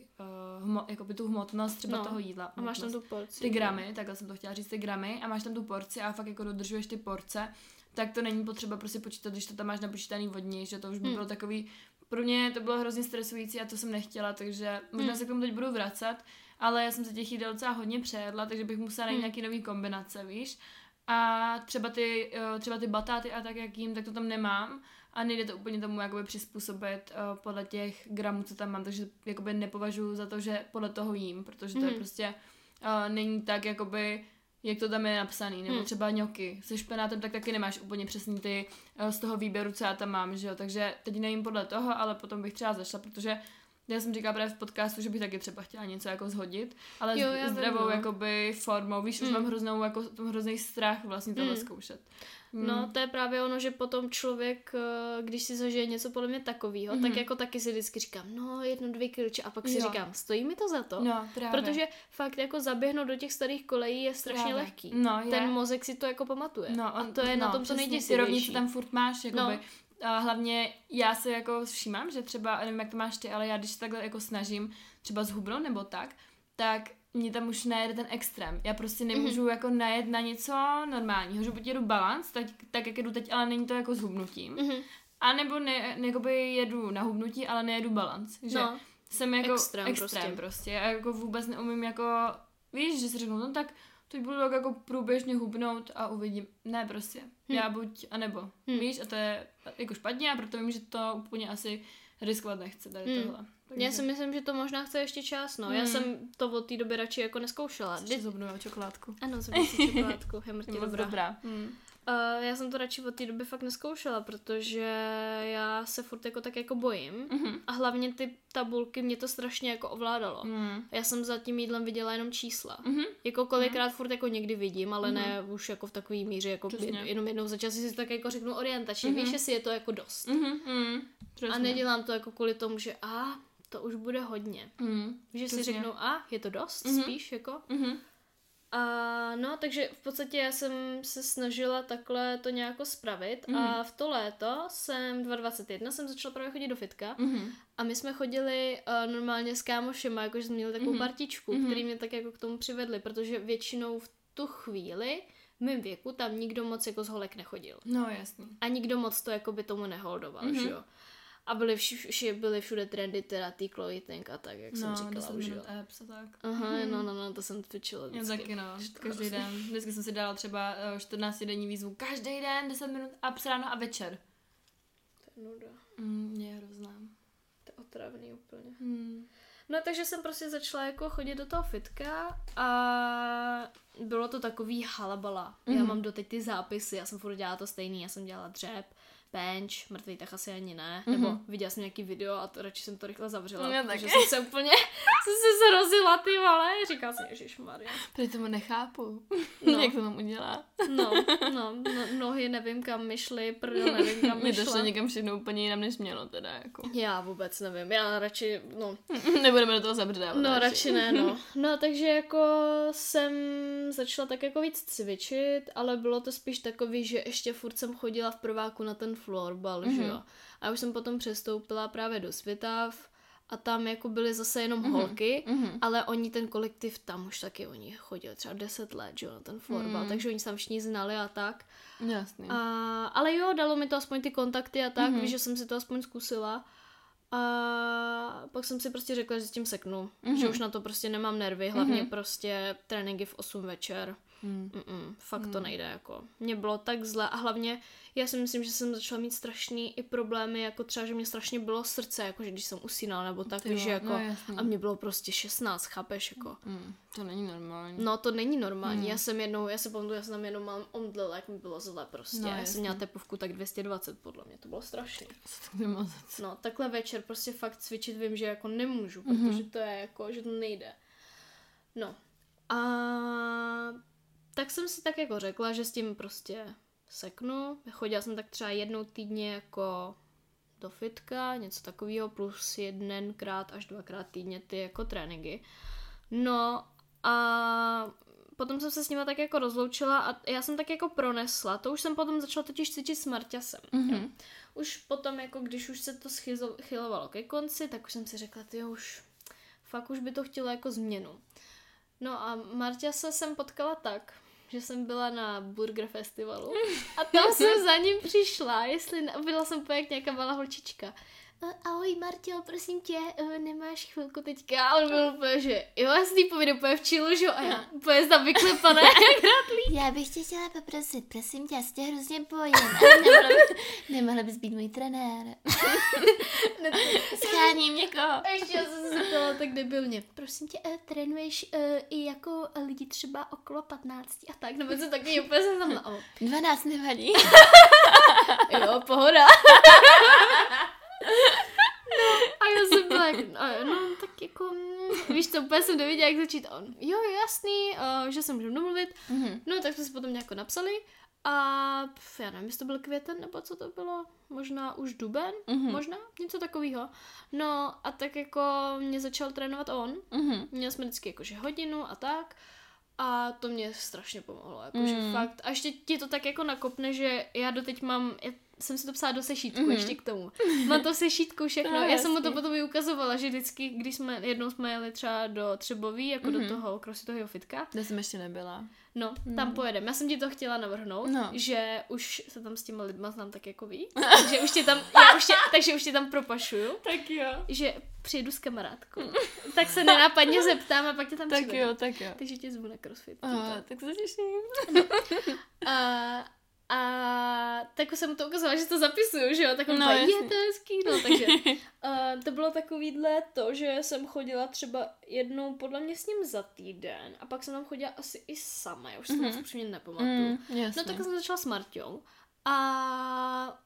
Speaker 1: uh, hmo, jakoby tu hmotnost třeba
Speaker 2: No.
Speaker 1: toho jídla.
Speaker 2: A máš tam
Speaker 1: hmotnost.
Speaker 2: tu porci.
Speaker 1: ty gramy, takhle jsem to chtěla říct, ty gramy a máš tam tu porci a fakt jako dodržuješ ty porce, tak to není potřeba prostě počítat, když to tam máš napočítaný vodní, že to už by
Speaker 2: Hmm.
Speaker 1: bylo takový, pro mě to bylo hrozně stresující a to jsem nechtěla, takže možná
Speaker 2: Hmm.
Speaker 1: se k tomu teď budu vracet, ale já jsem se těch jídel docela hodně přejedla, takže bych musela najít
Speaker 2: Hmm.
Speaker 1: nějaký nový kombinace, víš. A třeba ty, eh, třeba ty batáty a tak, jak jím, tak to tam nemám a nejde to úplně tomu jakoby přizpůsobit uh, podle těch gramů, co tam mám, takže jakoby nepovažuji za to, že podle toho jím, protože to je
Speaker 2: Mhm.
Speaker 1: prostě uh, není tak jakoby jak to tam je napsaný, nebo
Speaker 2: Hmm.
Speaker 1: třeba ňoky. Se špenátem tak taky nemáš úplně přesně ty uh, z toho výběru, co já tam mám, že jo, takže teď nejím podle toho, ale potom bych třeba zašla, protože já jsem říkala právě v podcastu, že bych taky třeba chtěla něco jako zhodit, ale
Speaker 2: Jo, já
Speaker 1: zdravou
Speaker 2: no.
Speaker 1: jakoby formou, víš, už
Speaker 2: Hmm.
Speaker 1: mám hroznou, jako, mám hrozný strach vlastně tohle
Speaker 2: Hmm.
Speaker 1: zkoušet.
Speaker 2: No, to je právě ono, že potom člověk, eh, když si zažije něco podle mě takového,
Speaker 1: Mhm.
Speaker 2: tak jako taky si vždycky říkám, no jedno, dvě kilče a pak si
Speaker 1: Jo.
Speaker 2: říkám, stojí mi to za to?
Speaker 1: no právě.
Speaker 2: Protože fakt jako zaběhnout do těch starých kolejí je strašně
Speaker 1: Právě.
Speaker 2: lehký.
Speaker 1: No, je.
Speaker 2: Ten mozek si to jako pamatuje.
Speaker 1: No,
Speaker 2: a to je na tom to
Speaker 1: přesně, Ty rovnice
Speaker 2: nejděsivější.
Speaker 1: tam furt máš, jakoby.
Speaker 2: No.
Speaker 1: A hlavně já se jako všímám, že třeba, nevím jak to máš ty, ale já když se takhle jako snažím třeba zhubnout nebo tak, tak mě tam už najede ten extrém. Já prostě nemůžu mm-hmm. jako najet na něco normálního, že buď jedu balans, tak, tak jak jedu teď, ale není to jako zhubnutím.
Speaker 2: Mhm.
Speaker 1: A nebo ne, ne, jedu na hubnutí, ale nejedu balans. Že
Speaker 2: No,
Speaker 1: jsem jako
Speaker 2: Extrém
Speaker 1: extrém, extrém
Speaker 2: prostě.
Speaker 1: prostě. A jako vůbec neumím jako, víš, že si řeknu, no tak teď budu tak jako průběžně hubnout a uvidím. Ne prostě.
Speaker 2: Hm.
Speaker 1: Já buď, anebo.
Speaker 2: Hm.
Speaker 1: Víš, a to je jako špatně a proto vím, že to úplně asi riskovat nechce tady
Speaker 2: Hm.
Speaker 1: tohle.
Speaker 2: já si myslím, že to možná chce ještě čas, no. Já
Speaker 1: Mm.
Speaker 2: jsem to od té doby radši jako neskoušela.
Speaker 1: Ještě zhubnu čokoládku.
Speaker 2: Ano, jsem si čokoládku, je mrtě dobrá.
Speaker 1: dobrá. Hm.
Speaker 2: Uh, já jsem to radši od té doby fakt neskoušela, protože já se furt jako tak jako bojím
Speaker 1: Mhm.
Speaker 2: a hlavně ty tabulky mě to strašně jako ovládalo.
Speaker 1: Mm.
Speaker 2: Já jsem za tím jídlem viděla jenom čísla.
Speaker 1: Mhm.
Speaker 2: Jako kolikrát furt jako někdy vidím, ale ne už jako v takový míře, jako
Speaker 1: Přesně.
Speaker 2: jed, jenom jednou za čas si tak jako řeknu orientačně,
Speaker 1: Mhm.
Speaker 2: víš, jestli je to jako dost.
Speaker 1: Mhm. Mm.
Speaker 2: A
Speaker 1: Přesně.
Speaker 2: nedělám to jako kvůli tomu, že a to už bude hodně.
Speaker 1: Mm.
Speaker 2: Že si
Speaker 1: Přesně.
Speaker 2: řeknu, a je to dost,
Speaker 1: Mhm.
Speaker 2: spíš jako.
Speaker 1: Mhm.
Speaker 2: A no, takže v podstatě já jsem se snažila takhle to nějak spravit a v to léto jsem 2021 jsem začala právě chodit do fitka
Speaker 1: Mhm.
Speaker 2: a my jsme chodili uh, normálně s kámošema, jakože jsme měli takovou partičku, který mě tak jako k tomu přivedli, protože většinou v tu chvíli v mém věku tam nikdo moc jako z holek nechodil.
Speaker 1: No jasný.
Speaker 2: A nikdo moc to jako by tomu neholdoval, mm-hmm. že jo. A byly, vši, byly všude trendy teda tý clothing a tak, jak jsem
Speaker 1: No,
Speaker 2: říkala
Speaker 1: 10
Speaker 2: už, jo.
Speaker 1: apps a tak.
Speaker 2: Aha, no, no, no, to jsem
Speaker 1: Já
Speaker 2: vždycky.
Speaker 1: taky no, každý den. Vždycky jsem si dala třeba eh, 14 denní výzvu. Každý den 10 minut apps ráno a večer.
Speaker 2: To je nuda.
Speaker 1: Mm, je hrozná.
Speaker 2: To je otravný úplně.
Speaker 1: Mm.
Speaker 2: No takže jsem prostě začala jako chodit do toho fitka a bylo to takový halabala. Mm-hmm. Já mám doteď ty zápisy, já jsem furt dělala to stejný, já jsem dělala dřep, bench, mrtvý tak asi ani ne, mm-hmm. nebo viděla jsem nějaký video a to radši jsem to rychle zavřela, protože
Speaker 1: taky.
Speaker 2: jsem se úplně, jsem se zrozila ty vole, říkala jsem, ježišmarja.
Speaker 1: Protože tomu nechápu.
Speaker 2: No.
Speaker 1: Jak to mám udělat?
Speaker 2: No, no, no, nohy nevím kam mi šly, prdel nevím kam mi
Speaker 1: Mě to šlo
Speaker 2: šla.
Speaker 1: někam všechno úplně jinam, než mělo teda jako.
Speaker 2: Já vůbec nevím, já radši, no,
Speaker 1: Nebudeme do toho zabředávat.
Speaker 2: No, radši ne, no. No, takže jako jsem začala tak jako víc cvičit, ale bylo to spíš takový, že ještě furt jsem chodila v prváku na ten floorball, mm-hmm. že jo. A už jsem potom přestoupila právě do Svitav a tam jako byly zase jenom mm-hmm. holky, mm-hmm. ale oni ten kolektiv tam už taky, oni chodili třeba 10 let, že jo, na ten floorball, mm. takže oni se tam všichni znali a tak.
Speaker 1: Jasný.
Speaker 2: A, ale jo, dalo mi to aspoň ty kontakty a tak, mm-hmm. víš, že jsem si to aspoň zkusila. A pak jsem si prostě řekla, že s tím seknu. Mm-hmm. Že už na to prostě nemám nervy, hlavně mm-hmm. prostě tréninky v 8 večer.
Speaker 1: Mm.
Speaker 2: Mm-mm, fakt to nejde, jako. Mně bylo tak zle a hlavně já si myslím, že jsem začala mít strašný i problémy, jako třeba, že mě strašně bylo srdce, jako že když jsem usínala, nebo tak,
Speaker 1: Ty
Speaker 2: víš,
Speaker 1: jo,
Speaker 2: že jako,
Speaker 1: no jasný.
Speaker 2: a mě bylo prostě 16, chápeš, jako.
Speaker 1: Mm. To není normální.
Speaker 2: No to není normální, já jsem jednou, já se pamatuju, já jsem tam jenom mám omdlela, jak mi bylo zle prostě,
Speaker 1: No,
Speaker 2: já
Speaker 1: jasný.
Speaker 2: jsem měla tepovku tak 220 podle mě, to bylo strašné.
Speaker 1: Moc?
Speaker 2: No, takhle večer prostě fakt cvičit vím, že jako nemůžu,
Speaker 1: Mhm.
Speaker 2: protože to je jako, že to nejde. No. A tak jsem si tak jako řekla, že s tím prostě seknu. Chodila jsem tak třeba jednou týdně jako do fitka, něco takového, plus jedenkrát až dvakrát týdně ty jako tréninky. No a potom jsem se s nima tak jako rozloučila a já jsem tak jako pronesla. To už jsem potom začala totiž cvičit s Marťasem.
Speaker 1: Mhm.
Speaker 2: Už potom, jako když už se to schyzo- chylovalo ke konci, tak už jsem si řekla, ty už fakt už by to chtělo jako změnu. No a Marťase jsem potkala tak, že jsem byla na Burger Festivalu a tam jsem za ním přišla, jestli ne, byla jsem úplně jak nějaká malá holčička. "Eh, Ahoj Martěl, prosím tě, eh, nemáš chvilku teďka? A on byl úplně, že jo, já si povím úplně v čilu, že jo, a já úplně tam vyklepané, jak.
Speaker 3: Já bych tě chtěla poprosit, prosím tě, já se tě hrozně bojím. Nemohla, by, nemohla bys být můj trenér. Scháním někoho.
Speaker 2: Ještě já jsem se zeptala tak debilně. Prosím tě, uh, trénuješ uh, i jako lidi třeba okolo 15 a tak, nebo co taky úplně jsem tam oh.
Speaker 1: 12 nevadí.
Speaker 2: Jo, pohoda. A já jsem byla jak, no, no, tak jako, mm, víš co, úplně jsem nevěděla, jak začít. On, jo, jasný, uh, že se můžeme domluvit.
Speaker 1: Mhm.
Speaker 2: No, tak jsme si potom nějak napsali. A pf, já nevím, jestli to byl květen, nebo co to bylo, možná už duben,
Speaker 1: Mhm.
Speaker 2: možná, něco takového. No a tak jako mě začal trénovat on,
Speaker 1: Mhm.
Speaker 2: měli jsme vždycky jakože hodinu a tak. A to mě strašně pomohlo, jakože
Speaker 1: Mm.
Speaker 2: fakt. A ještě ti to tak jako nakopne, že já doteď mám, já jsem si to psala do sešítku
Speaker 1: Mhm.
Speaker 2: ještě k tomu. Mám to v sešítku všechno.
Speaker 1: No,
Speaker 2: já jsem mu to potom i ukazovala, že vždycky, když jsme, jednou jsme jeli třeba do Třeboví, jako
Speaker 1: Mhm.
Speaker 2: do toho krositového fitka,
Speaker 1: Kde jsem ještě nebyla.
Speaker 2: No, tam pojedeme. Já jsem ti to chtěla navrhnout,
Speaker 1: No.
Speaker 2: že už se tam s těma lidma znám tak jako víc, že už tě tam, já už tě, takže už tě tam propašuju,
Speaker 1: Tak jo.
Speaker 2: že přijedu s kamarádkou. tak se nenápadně zeptám a pak tě tam
Speaker 1: Tak
Speaker 2: přivedu.
Speaker 1: jo, tak jo.
Speaker 2: Takže tě zvu na crossfit.
Speaker 1: A, tak se těším.
Speaker 2: A, a tak jsem to ukazovala, že to zapisuju, že jo, tak on
Speaker 1: No,
Speaker 2: je to hezký, no, takže uh, to bylo takovýhle to, že jsem chodila třeba jednou podle mě s ním za týden a pak jsem tam chodila asi i sama, já už si to
Speaker 1: Mhm.
Speaker 2: upřímně nepamatuju.
Speaker 1: Mm.
Speaker 2: No tak jsem začala s Marťou a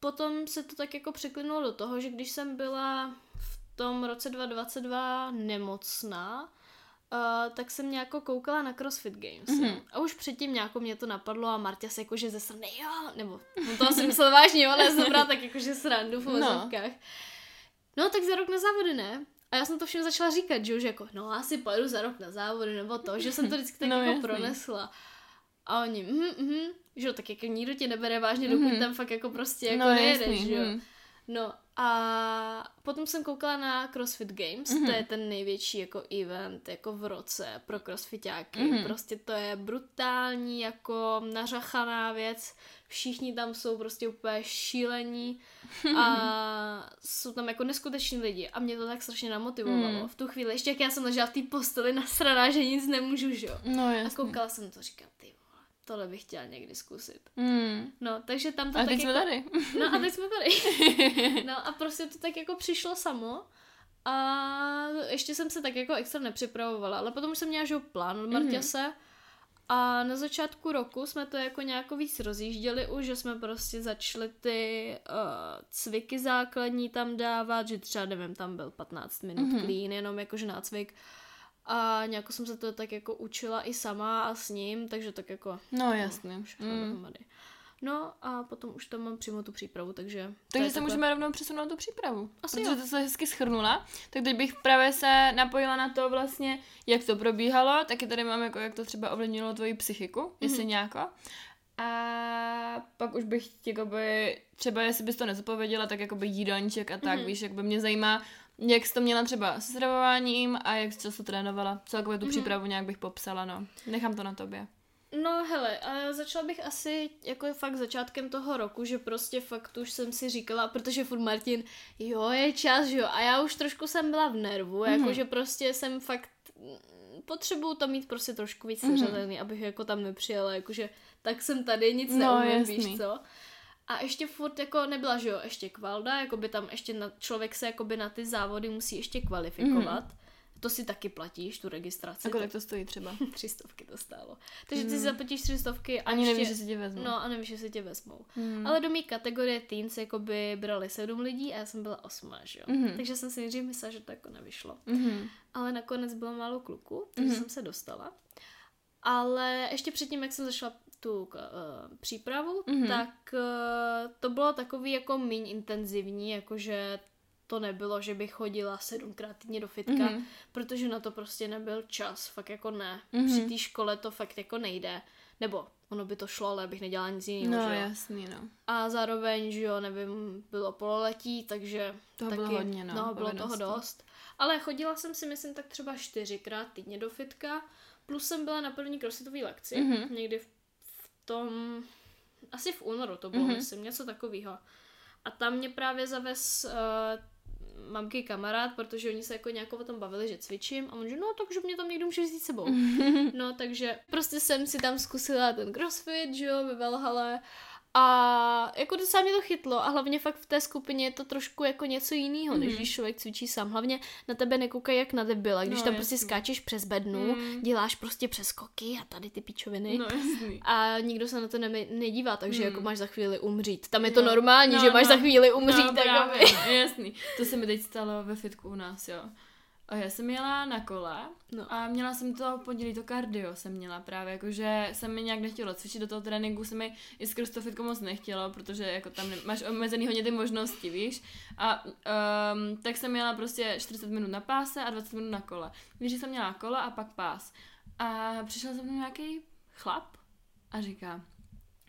Speaker 2: potom se to tak jako překlinulo do toho, že když jsem byla v tom roce 2022 nemocná, Uh, tak jsem nějako koukala na CrossFit Games.
Speaker 1: Mhm.
Speaker 2: Mm-hmm. A už předtím nějako mě to napadlo a Marta se jakože ze strany, jo, nebo on to asi myslel vážně, ale jsem brala tak jakože srandu v
Speaker 1: No.
Speaker 2: vozovkách. No. no tak za rok na závody ne. A já jsem to všem začala říkat, že už jako, no asi pojedu za rok na závody, nebo to, že jsem to vždycky tak
Speaker 1: No,
Speaker 2: jako
Speaker 1: jasný.
Speaker 2: pronesla. A oni, mhm, mhm, že jo, tak jako nikdo tě nebere vážně, dokud
Speaker 1: Mhm.
Speaker 2: tam fakt jako prostě jako
Speaker 1: no,
Speaker 2: nejedeš, že jo.
Speaker 1: hm.
Speaker 2: No a potom jsem koukala na CrossFit Games,
Speaker 1: Mhm.
Speaker 2: to je ten největší jako event jako v roce pro crossfitáky.
Speaker 1: Mhm.
Speaker 2: Prostě to je brutální jako nařachaná věc, všichni tam jsou prostě úplně šílení a jsou tam jako neskuteční lidi a mě to tak strašně namotivovalo.
Speaker 1: Mhm.
Speaker 2: V tu chvíli, ještě jak já jsem ležela v té posteli nasraná, že nic nemůžu, že jo.
Speaker 1: No,
Speaker 2: A koukala jsem to, říkám, ty tohle bych chtěla někdy zkusit.
Speaker 1: Mm.
Speaker 2: No, takže tam to
Speaker 1: A
Speaker 2: tak
Speaker 1: teď
Speaker 2: jako...
Speaker 1: jsme tady.
Speaker 2: No a teď jsme tady. No a prostě to tak jako přišlo samo. A ještě jsem se tak jako extra nepřipravovala, ale potom už jsem měla že plán od Marťase. A na začátku roku jsme to jako nějak víc rozjížděli už, že jsme prostě začali ty uh, cviky základní tam dávat, že třeba nevím, tam byl 15 minut mm-hmm. clean, jenom jakože nácvik. A nějak jsem se to tak jako učila i sama a s ním, takže tak jako
Speaker 1: No,
Speaker 2: všechno
Speaker 1: Mm.
Speaker 2: No a potom už tam mám přímo tu přípravu, takže...
Speaker 1: Takže se
Speaker 2: takhle-
Speaker 1: můžeme rovnou přesunout tu přípravu.
Speaker 2: Asi
Speaker 1: protože
Speaker 2: jo.
Speaker 1: to se hezky schrnula. Tak teď bych právě se napojila na to vlastně, jak to probíhalo. Taky tady mám jako, jak to třeba ovlivnilo tvoji psychiku,
Speaker 2: Mhm.
Speaker 1: jestli nějako. A pak už bych jakoby, třeba jestli bys to nezapověděla, tak jakoby jídelníček a tak,
Speaker 2: Mhm.
Speaker 1: víš, jakby mě zajímá, jak jsi to měla třeba s stravováním a jak jsi často trénovala. Celkově tu přípravu nějak bych popsala, no. Nechám to na tobě.
Speaker 2: No hele, a začala bych asi jako fakt začátkem toho roku, že prostě fakt už jsem si říkala, protože furt Martin, jo, je čas, jo, a já už trošku jsem byla v nervu, mm-hmm. jakože prostě jsem fakt mm, potřebuju to mít prostě trošku víc
Speaker 1: Mhm.
Speaker 2: seřazený, abych jako tam nepřijela, jakože tak jsem tady, nic
Speaker 1: No,
Speaker 2: neumím,
Speaker 1: jasný.
Speaker 2: víš co. A ještě furt jako nebyla, že jo, ještě kvalda, jako by tam ještě na, člověk se jako by na ty závody musí ještě kvalifikovat. Mm-hmm. To si taky platíš, tu registraci.
Speaker 1: A kolik to stojí třeba?
Speaker 2: Tři stovky to stálo. Takže ty si zaplatíš tři stovky a.
Speaker 1: Ani
Speaker 2: ještě...
Speaker 1: nevíš, že si tě vezmu.
Speaker 2: No a nevíš, že si tě vezmou.
Speaker 1: Hmm.
Speaker 2: Ale do mý kategorie teens jako by brali sedm lidí a já jsem byla osmá, že jo.
Speaker 1: Mhm.
Speaker 2: Takže jsem si nejdřív myslela, že to jako nevyšlo.
Speaker 1: Mhm.
Speaker 2: Ale nakonec bylo málo kluků, takže
Speaker 1: Mhm.
Speaker 2: jsem se dostala. Ale ještě předtím, jak jsem začala tu uh, přípravu,
Speaker 1: Mhm.
Speaker 2: tak uh, to bylo takový jako méně intenzivní, jakože to nebylo, že bych chodila sedmkrát týdně do fitka,
Speaker 1: Mhm.
Speaker 2: protože na to prostě nebyl čas, fakt jako ne.
Speaker 1: Mhm.
Speaker 2: Při té škole to fakt jako nejde. Nebo ono by to šlo, ale bych nedělala nic jiného,
Speaker 1: No,
Speaker 2: že jo.
Speaker 1: jasný, no.
Speaker 2: A zároveň, že jo, nevím, bylo pololetí, takže
Speaker 1: Toho
Speaker 2: taky,
Speaker 1: bylo hodně, no,
Speaker 2: no bylo toho
Speaker 1: povinností.
Speaker 2: dost. Ale chodila jsem si, myslím, tak třeba čtyřikrát týdně do fitka, plus jsem byla na první crossfitové lekci,
Speaker 1: Mhm.
Speaker 2: někdy v tom, asi v únoru to bylo,
Speaker 1: Mhm.
Speaker 2: myslím, něco takového. A tam mě právě zavez uh, mamky kamarád, protože oni se jako nějak o tom bavili, že cvičím a on že no, takže mě tam někdo může vzít s sebou. No, takže prostě jsem si tam zkusila ten crossfit, že jo, ve Valhale a jako docela mě to chytlo a hlavně fakt v té skupině je to trošku jako něco jiného, než
Speaker 1: Mhm.
Speaker 2: když člověk cvičí sám. Hlavně na tebe nekoukají jak na debila, když
Speaker 1: No,
Speaker 2: tam prostě
Speaker 1: jasný.
Speaker 2: skáčeš přes bednu,
Speaker 1: Mm.
Speaker 2: děláš prostě přeskoky a tady ty pičoviny.
Speaker 1: No, jasný.
Speaker 2: A nikdo se na to ne- nedívá, takže
Speaker 1: Hmm.
Speaker 2: jako máš za chvíli umřít. Tam je to
Speaker 1: No.
Speaker 2: normální,
Speaker 1: No,
Speaker 2: že máš
Speaker 1: no.
Speaker 2: za chvíli umřít.
Speaker 1: no,
Speaker 2: tak
Speaker 1: právě, no, jasný. To se mi teď stalo ve fitku u nás, jo. A já jsem jela na kole
Speaker 2: No.
Speaker 1: a měla jsem to pondělí, to kardio jsem měla právě, jakože se mi nějak nechtělo cvičit do toho tréninku, se mi i skrz to fitko moc nechtělo, protože jako tam ne- máš omezený hodně ty možnosti, víš. A um, tak jsem měla prostě 40 minut na páse a 20 minut na kole. Když jsem měla kola a pak pás. A přišel za mnou nějaký chlap a říká,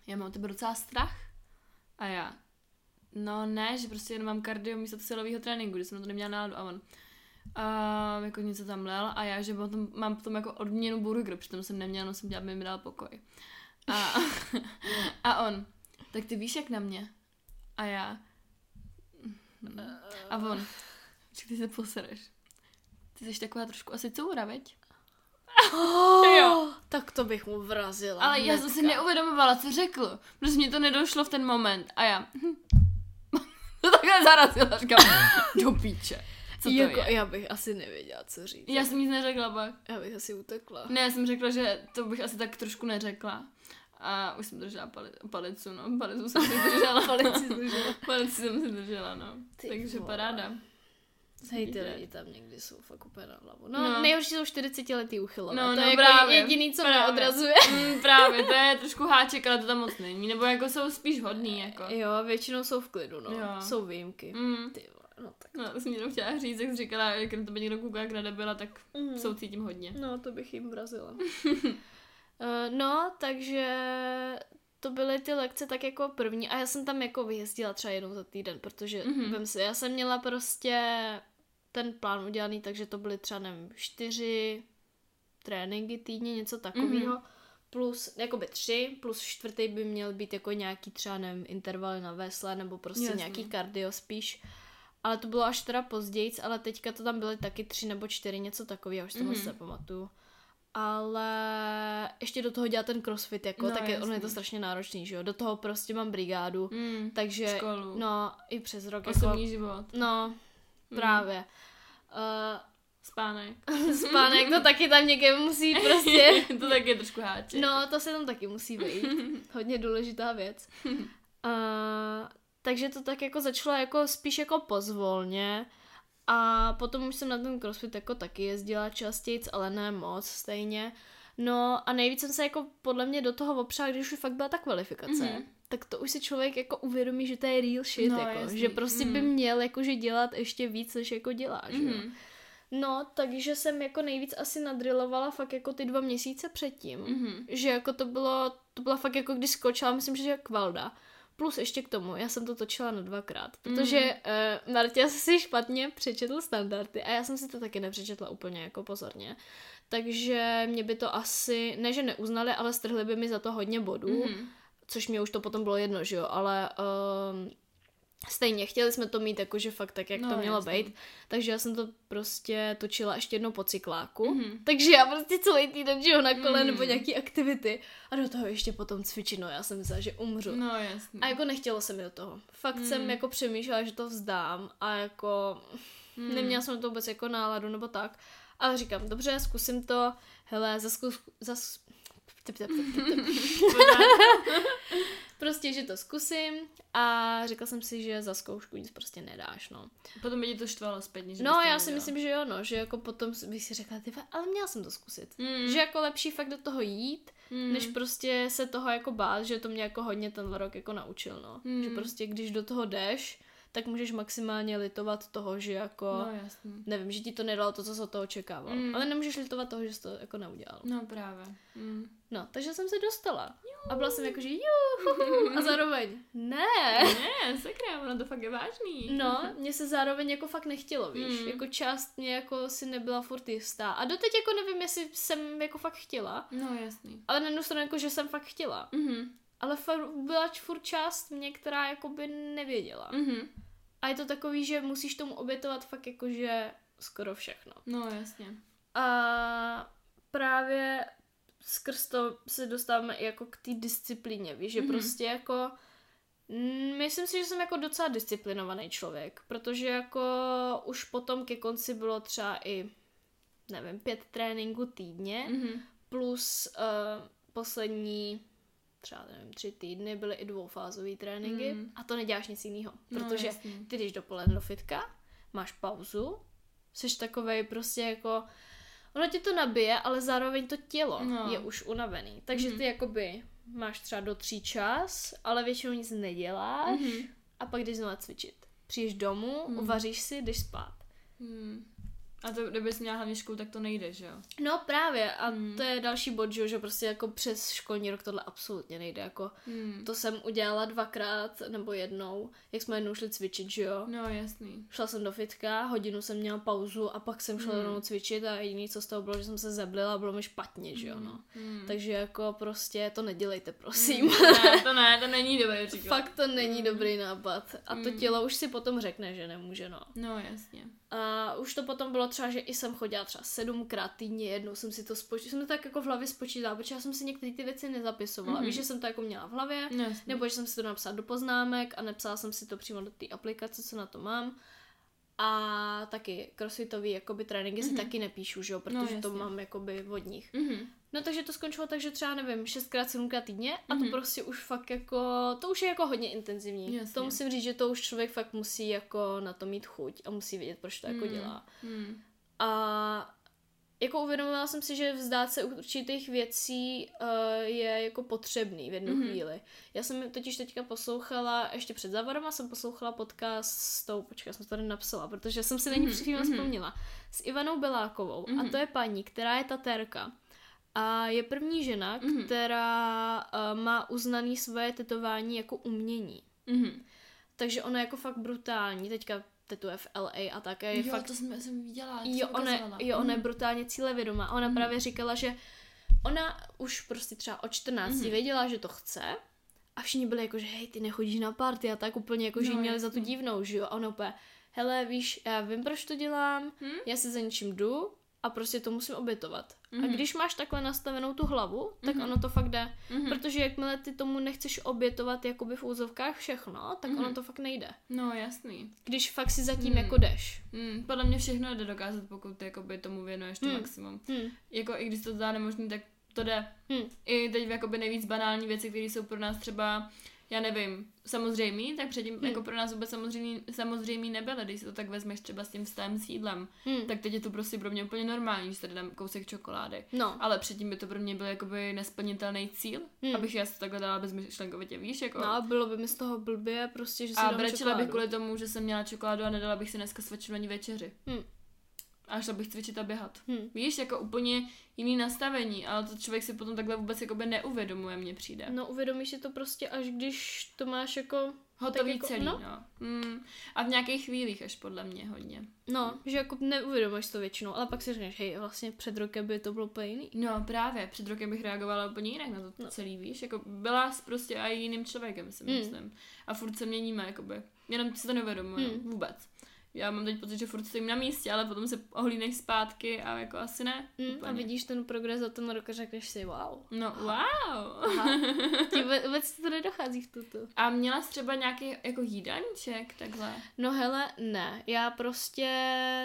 Speaker 1: já mám o tebe docela strach. A já, no ne, že prostě jenom mám kardio místo silového tréninku, že jsem na to neměla náladu a on a jako něco tam lel a já, že potom mám potom jako odměnu burger, přitom jsem neměla, no jsem aby mi dal pokoj. A, a on, tak ty víš jak na mě? A já, a on, že ty se posereš. Ty jsi taková trošku asi coura, veď? Jo.
Speaker 2: Tak to bych mu vrazila.
Speaker 1: Ale já jsem si
Speaker 2: hnedka.
Speaker 1: neuvědomovala, co řekl. Protože mě to nedošlo v ten moment. A já... to takhle zarazila, říkám, do píče. Co to
Speaker 2: jako,
Speaker 1: je?
Speaker 2: Já bych asi nevěděla, co říct.
Speaker 1: Já jsem nic neřekla pak.
Speaker 2: Já bych asi utekla.
Speaker 1: Ne, já jsem řekla, že to bych asi tak trošku neřekla. A už jsem držela pali, palicu, no. Palicu jsem si držela.
Speaker 2: Palici držela.
Speaker 1: Palici jsem si držela, no.
Speaker 2: Ty
Speaker 1: Takže
Speaker 2: vole.
Speaker 1: paráda.
Speaker 2: Hej, ty lidi tam někdy jsou fakt úplně na hlavu. No,
Speaker 1: No.
Speaker 2: nejhorší jsou 40 letý uchylové.
Speaker 1: No,
Speaker 2: to
Speaker 1: no,
Speaker 2: je jako
Speaker 1: právě.
Speaker 2: jediný, co mě
Speaker 1: Právě.
Speaker 2: odrazuje.
Speaker 1: Mm, právě, to je trošku háček, ale to tam moc není. Nebo jako jsou spíš hodný, jako.
Speaker 2: Jo, většinou jsou v klidu, no.
Speaker 1: Jo.
Speaker 2: Jsou výjimky.
Speaker 1: Mm.
Speaker 2: Ty no tak.
Speaker 1: No, to jsem jenom chtěla říct, jak jsi říkala, jak na tebe někdo kouká, jak na debila, tak
Speaker 2: Mhm.
Speaker 1: jsou cítím hodně.
Speaker 2: No, to bych jim vrazila. Eh, no, takže to byly ty lekce tak jako první a já jsem tam jako vyjezdila třeba jednou za týden, protože
Speaker 1: Mhm.
Speaker 2: mm-hmm. vem si, já jsem měla prostě ten plán udělaný, takže to byly třeba, nevím, čtyři tréninky týdně, něco takového. Mm-hmm. Plus, jakoby tři, plus čtvrtý by měl být jako nějaký třeba, nevím, intervaly na vesle, nebo prostě
Speaker 1: Jasný.
Speaker 2: nějaký kardio spíš. Ale to bylo až teda později, ale teďka to tam byly taky tři nebo čtyři, něco takového, už to moc
Speaker 1: Mhm.
Speaker 2: nepamatuju. Ale ještě do toho dělat ten crossfit, jako,
Speaker 1: No,
Speaker 2: no, tak je, ono je to strašně náročný, že jo. Do toho prostě mám brigádu,
Speaker 1: Mm,
Speaker 2: takže,
Speaker 1: školu.
Speaker 2: no, i přes rok,
Speaker 1: Osobní
Speaker 2: jako,
Speaker 1: život.
Speaker 2: no, právě.
Speaker 1: Spánek.
Speaker 2: Uh, spánek to taky tam někde musí prostě,
Speaker 1: to taky je trošku háček.
Speaker 2: no, to se tam taky musí vejít. Hodně důležitá věc. Uh, takže to tak jako začalo jako spíš jako pozvolně a potom už jsem na ten crossfit jako taky jezdila častěji, ale ne moc stejně. No a nejvíc jsem se jako podle mě do toho opřela, když už fakt byla ta kvalifikace.
Speaker 1: Mhm.
Speaker 2: Tak to už si člověk jako uvědomí, že to je real shit,
Speaker 1: No,
Speaker 2: jako,
Speaker 1: jasný.
Speaker 2: že prostě by
Speaker 1: Mhm.
Speaker 2: měl jakože dělat ještě víc, než jako dělá, že jo.
Speaker 1: Mhm.
Speaker 2: No, takže jsem jako nejvíc asi nadrilovala fakt jako ty dva měsíce předtím.
Speaker 1: Mhm.
Speaker 2: Že jako to bylo, to bylo fakt jako když skočila, myslím, že kvalda. Plus ještě k tomu, já jsem to točila na dvakrát, protože mm. uh, Martě si špatně přečetl standardy a já jsem si to taky nepřečetla úplně jako pozorně. Takže mě by to asi, ne že neuznali, ale strhli by mi za to hodně bodů,
Speaker 1: Mhm.
Speaker 2: což mě už to potom bylo jedno, že jo, ale um, stejně chtěli jsme to mít jakože fakt tak, jak
Speaker 1: No,
Speaker 2: to mělo
Speaker 1: jasný.
Speaker 2: být, takže já jsem to prostě točila ještě jednou po cykláku,
Speaker 1: Mhm.
Speaker 2: takže já prostě celý týden, že jo, na kole
Speaker 1: Mm.
Speaker 2: nebo nějaký aktivity a do toho ještě potom cvičit, no já jsem myslela, že umřu.
Speaker 1: No jasný.
Speaker 2: A jako nechtělo se mi do toho. Fakt
Speaker 1: Mm.
Speaker 2: jsem jako přemýšlela, že to vzdám a jako
Speaker 1: Mm.
Speaker 2: neměla jsem to vůbec jako náladu nebo tak. Ale říkám, dobře, zkusím to, hele, zaskus, zas, prostě, že to zkusím a řekla jsem si, že za zkoušku nic prostě nedáš, no.
Speaker 1: Potom by ti to štvalo zpětně, že
Speaker 2: No, já si myslím, že jo, no, že jako potom bych si řekla, ty ale měla jsem to zkusit.
Speaker 1: Mm.
Speaker 2: Že jako lepší fakt do toho jít,
Speaker 1: Mm.
Speaker 2: než prostě se toho jako bát, že to mě jako hodně ten rok jako naučil, no.
Speaker 1: Hmm.
Speaker 2: Že prostě když do toho jdeš, tak můžeš maximálně litovat toho, že jako,
Speaker 1: No jasný.
Speaker 2: nevím, že ti to nedalo to, co se od toho očekával.
Speaker 1: Mm.
Speaker 2: Ale nemůžeš litovat toho, že jsi to jako neudělal.
Speaker 1: No právě. Mm.
Speaker 2: No, takže jsem se dostala. A byla jsem jako, že juhu, a zároveň ne.
Speaker 1: Ne, sakra, ono to fakt je vážný.
Speaker 2: No, mně se zároveň jako fakt nechtělo, víš.
Speaker 1: Mm.
Speaker 2: Jako část mě jako si nebyla furt jistá. A doteď jako nevím, jestli jsem jako fakt chtěla.
Speaker 1: No jasný.
Speaker 2: Ale na jednu stranu jako, že jsem fakt chtěla.
Speaker 1: Mhm.
Speaker 2: Ale fakt byla furt část mě, která jako by nevěděla.
Speaker 1: Mhm.
Speaker 2: A je to takový, že musíš tomu obětovat fakt jakože skoro všechno.
Speaker 1: No jasně.
Speaker 2: A právě skrz to se dostáváme i jako k té disciplíně, víš, že
Speaker 1: Mhm.
Speaker 2: prostě jako mm, myslím si, že jsem jako docela disciplinovaný člověk, protože jako už potom ke konci bylo třeba i nevím, pět tréninků týdně,
Speaker 1: Mhm.
Speaker 2: plus uh, poslední třeba nevím, tři týdny byly i dvoufázové tréninky
Speaker 1: Mm.
Speaker 2: a to neděláš nic jiného,
Speaker 1: No,
Speaker 2: protože
Speaker 1: jasný.
Speaker 2: ty jdeš dopoledne do fitka, máš pauzu, jsi takovej prostě jako, ono ti to nabije, ale zároveň to tělo
Speaker 1: No.
Speaker 2: je už unavený. Takže
Speaker 1: Mhm.
Speaker 2: ty jakoby máš třeba do tří čas, ale většinou nic neděláš
Speaker 1: Mhm.
Speaker 2: a pak jdeš znovu cvičit. Přijdeš domů,
Speaker 1: Mhm.
Speaker 2: uvaříš si, jdeš spát.
Speaker 1: Hmm. A to, kdybys měla hlavně školu, tak to nejde, že jo?
Speaker 2: No právě a
Speaker 1: Hmm.
Speaker 2: to je další bod, že jo, že prostě jako přes školní rok tohle absolutně nejde, jako
Speaker 1: Hmm.
Speaker 2: to jsem udělala dvakrát nebo jednou, jak jsme jednou šli cvičit, že jo.
Speaker 1: No jasný.
Speaker 2: Šla jsem do fitka, hodinu jsem měla pauzu a pak jsem šla
Speaker 1: Hmm.
Speaker 2: rovnou cvičit a jediné, co z toho bylo, že jsem se zeblila a bylo mi špatně, že jo, no.
Speaker 1: Hmm.
Speaker 2: Takže jako prostě to nedělejte, prosím.
Speaker 1: ne, to ne, to není dobrý příklad.
Speaker 2: Fakt to není
Speaker 1: Hmm.
Speaker 2: dobrý nápad. A to
Speaker 1: Hmm.
Speaker 2: tělo už si potom řekne, že nemůže, no.
Speaker 1: No jasně.
Speaker 2: A už to potom bylo třeba, že i jsem chodila třeba sedmkrát týdně, jednou jsem si to spočítala, jsem to tak jako v hlavě spočítala, protože já jsem si některé ty věci nezapisovala.
Speaker 1: Mhm.
Speaker 2: Víš, že jsem to jako měla v hlavě,
Speaker 1: No,
Speaker 2: nebo že jsem si to napsala do poznámek a nepsala jsem si to přímo do té aplikace, co na to mám. A taky crossfitový jakoby tréninky si taky nepíšu, že jo, protože to
Speaker 1: Mhm. jasně.
Speaker 2: mám jakoby od nich.
Speaker 1: Mhm.
Speaker 2: No takže to skončilo tak, že třeba nevím, šestkrát, sedmkrát týdně a
Speaker 1: Mhm.
Speaker 2: to prostě už fakt jako, to už je jako hodně intenzivní.
Speaker 1: Jasně.
Speaker 2: To musím říct, že to už člověk fakt musí jako na to mít chuť a musí vědět, proč to jako
Speaker 1: Mhm.
Speaker 2: dělá.
Speaker 1: Mhm.
Speaker 2: A jako uvědomila jsem si, že vzdát se určitých věcí uh, je jako potřebný v jednu
Speaker 1: Mhm.
Speaker 2: mm-hmm. chvíli. Já jsem totiž teďka poslouchala, ještě před závodem jsem poslouchala podcast s tou, počkej, já jsem to tady napsala, protože jsem si na ní
Speaker 1: Mhm,
Speaker 2: před chvíli
Speaker 1: mhm.
Speaker 2: vzpomněla, s Ivanou Belákovou.
Speaker 1: Mhm.
Speaker 2: A to je paní, která je tatérka. A je první žena,
Speaker 1: Mhm.
Speaker 2: která uh, má uznaný svoje tetování jako umění.
Speaker 1: Mhm.
Speaker 2: Takže ona je jako fakt brutální. Teďka tetuje v LA a tak. a Je
Speaker 1: Jo,
Speaker 2: fakt
Speaker 1: to jsem, jsem viděla. to
Speaker 2: Jo,
Speaker 1: jsem
Speaker 2: ona, jo, ona je
Speaker 1: Mhm.
Speaker 2: brutálně cílevědomá. Ona
Speaker 1: Mhm.
Speaker 2: právě říkala, že ona už prostě třeba od 14
Speaker 1: Mhm.
Speaker 2: věděla, že to chce a všichni byli jako, že hej, ty nechodíš na party a tak úplně jako, že
Speaker 1: No,
Speaker 2: měli za tu divnou, že jo. A ona úplně, hele, víš, já vím, proč to dělám,
Speaker 1: Hm?
Speaker 2: já si za něčím jdu a prostě to musím obětovat. A
Speaker 1: Mhm.
Speaker 2: když máš takhle nastavenou tu hlavu, tak
Speaker 1: Mhm.
Speaker 2: ono to fakt jde.
Speaker 1: Mhm.
Speaker 2: Protože jakmile ty tomu nechceš obětovat jakoby v úzovkách všechno, tak
Speaker 1: Mhm.
Speaker 2: ono to fakt nejde.
Speaker 1: No, jasný.
Speaker 2: Když fakt si zatím
Speaker 1: Mhm.
Speaker 2: jako jdeš.
Speaker 1: Hmm, podle mě všechno jde dokázat, pokud ty jakoby tomu věnuješ to
Speaker 2: Hmm.
Speaker 1: maximum.
Speaker 2: Hm.
Speaker 1: Jako i když to zdá nemožný, tak to jde.
Speaker 2: Hm.
Speaker 1: I teď jakoby nejvíc banální věci, které jsou pro nás třeba, já nevím, samozřejmý, tak předtím
Speaker 2: Hmm.
Speaker 1: jako pro nás vůbec samozřejmý, samozřejmý nebyly, když si to tak vezmeš třeba s tím vztahem s jídlem.
Speaker 2: Hm.
Speaker 1: Tak teď je to prostě pro mě úplně normální, že tady dám kousek čokolády.
Speaker 2: No.
Speaker 1: Ale předtím by to pro mě byl jakoby nesplnitelný cíl,
Speaker 2: Hmm.
Speaker 1: abych já si to takhle dala bezmyšlenkovitě, víš, jako.
Speaker 2: No a bylo by mi z toho blbě, prostě, že si
Speaker 1: a
Speaker 2: dám
Speaker 1: brečela bych kvůli tomu, že jsem měla čokoládu a nedala bych si dneska svačinu ani večeři.
Speaker 2: Hm.
Speaker 1: A šla bych cvičit a běhat.
Speaker 2: Hm.
Speaker 1: Víš, jako úplně jiný nastavení, ale to člověk si potom takhle vůbec jakoby neuvědomuje, mně přijde.
Speaker 2: No uvědomíš si to prostě až když to máš jako,
Speaker 1: Hotový
Speaker 2: jako-
Speaker 1: celý,
Speaker 2: no.
Speaker 1: no. Mm. A v nějakých chvílích až podle mě hodně.
Speaker 2: no, že jako neuvědomíš to většinou, ale pak si řekneš, hej, vlastně před rokem by to bylo úplně jiný.
Speaker 1: No právě, před rokem bych reagovala úplně jinak na to
Speaker 2: No.
Speaker 1: celý, víš, jako byla jsi prostě i jiným člověkem, si
Speaker 2: Mm.
Speaker 1: myslím. A furt se měníme, jakoby. Jenom si to neuvědomuji,
Speaker 2: Mm.
Speaker 1: vůbec. Já mám teď pocit, že furt stojím na místě, ale potom se ohlídneš zpátky a jako asi ne.
Speaker 2: Mm, a vidíš ten progres za ten rok a řekneš si, wow.
Speaker 1: No, wow.
Speaker 2: Ti vůbec- to nedochází v tuto.
Speaker 1: A měla jsi třeba nějaký jako jídelníček, takhle?
Speaker 2: No hele, ne. Já prostě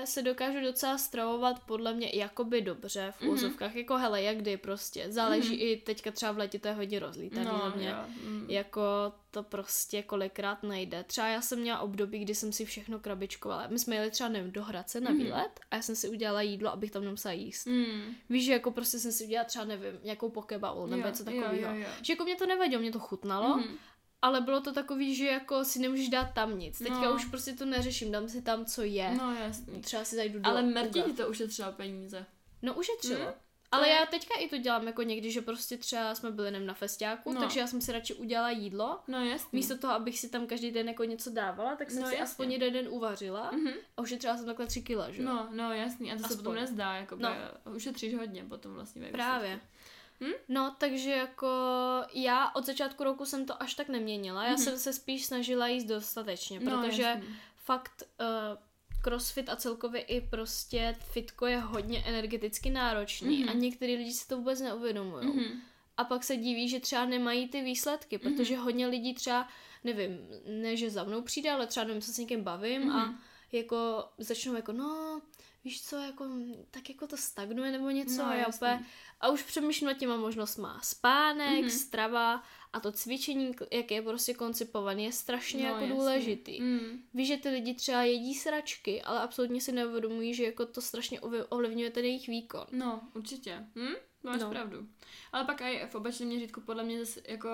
Speaker 2: se dokážu docela stravovat podle mě jakoby dobře v
Speaker 1: Mhm.
Speaker 2: úzovkách. Jako hele, jak kdy prostě. Záleží
Speaker 1: Mhm.
Speaker 2: i teďka třeba v létě to je hodně rozlítaný mě.
Speaker 1: jo. Mm.
Speaker 2: Jako to prostě kolikrát nejde. Třeba já jsem měla období, kdy jsem si všechno krabičkovala. My jsme jeli třeba nevím, do Hradce na
Speaker 1: Mhm.
Speaker 2: výlet a já jsem si udělala jídlo, abych tam nemusela jíst.
Speaker 1: Mm.
Speaker 2: Víš, že jako prostě jsem si udělala třeba nevím, nějakou pokeball nebo něco takového. Že jako mě to nevadilo, mě to chutnalo,
Speaker 1: Mhm.
Speaker 2: ale bylo to takový, že jako si nemůžeš dát tam nic. Teďka
Speaker 1: No.
Speaker 2: už prostě to neřeším, dám si tam, co je.
Speaker 1: No jasný.
Speaker 2: Třeba si zajdu do
Speaker 1: Ale ti to ušetřilo peníze.
Speaker 2: No ušetřilo.
Speaker 1: Mm.
Speaker 2: Ale já teďka i to dělám jako někdy, že prostě třeba jsme byli nem na festiáku,
Speaker 1: No.
Speaker 2: takže já jsem si radši udělala jídlo.
Speaker 1: No jasný.
Speaker 2: Místo toho, abych si tam každý den jako něco dávala, tak jsem
Speaker 1: No,
Speaker 2: si
Speaker 1: jasně.
Speaker 2: aspoň jeden den uvařila
Speaker 1: Mhm.
Speaker 2: a ušetřila jsem takhle tři kila, že jo?
Speaker 1: No, no jasný. A to se
Speaker 2: Aspoň.
Speaker 1: potom nezdá, jako
Speaker 2: No.
Speaker 1: ušetříš hodně potom vlastně. ve
Speaker 2: Právě.
Speaker 1: Hm?
Speaker 2: No, takže jako já od začátku roku jsem to až tak neměnila. Já
Speaker 1: Mhm.
Speaker 2: jsem se spíš snažila jíst dostatečně,
Speaker 1: No,
Speaker 2: protože
Speaker 1: jasný.
Speaker 2: fakt uh, crossfit a celkově i prostě fitko je hodně energeticky náročný
Speaker 1: Mhm.
Speaker 2: a některý lidi si to vůbec neuvědomují.
Speaker 1: Mhm.
Speaker 2: A pak se diví, že třeba nemají ty výsledky,
Speaker 1: Mhm.
Speaker 2: protože hodně lidí třeba, nevím, ne, že za mnou přijde, ale třeba nevím, se s někým bavím a
Speaker 1: Mhm.
Speaker 2: jako začnou jako, no, víš co, jako, tak jako to stagnuje nebo něco
Speaker 1: No,
Speaker 2: a úplně, a už přemýšlím nad těma možnostma. Spánek,
Speaker 1: Mhm.
Speaker 2: strava a to cvičení, jak je prostě koncipovaný, je strašně
Speaker 1: No,
Speaker 2: jako
Speaker 1: jasný.
Speaker 2: důležitý.
Speaker 1: Mm.
Speaker 2: Víš, že ty lidi třeba jedí sračky, ale absolutně si neuvědomují, že jako to strašně ovli- ovlivňuje ten jejich výkon.
Speaker 1: No, určitě. Hm? Máš
Speaker 2: No.
Speaker 1: pravdu. Ale pak i v opačném měřítku podle mě zase jako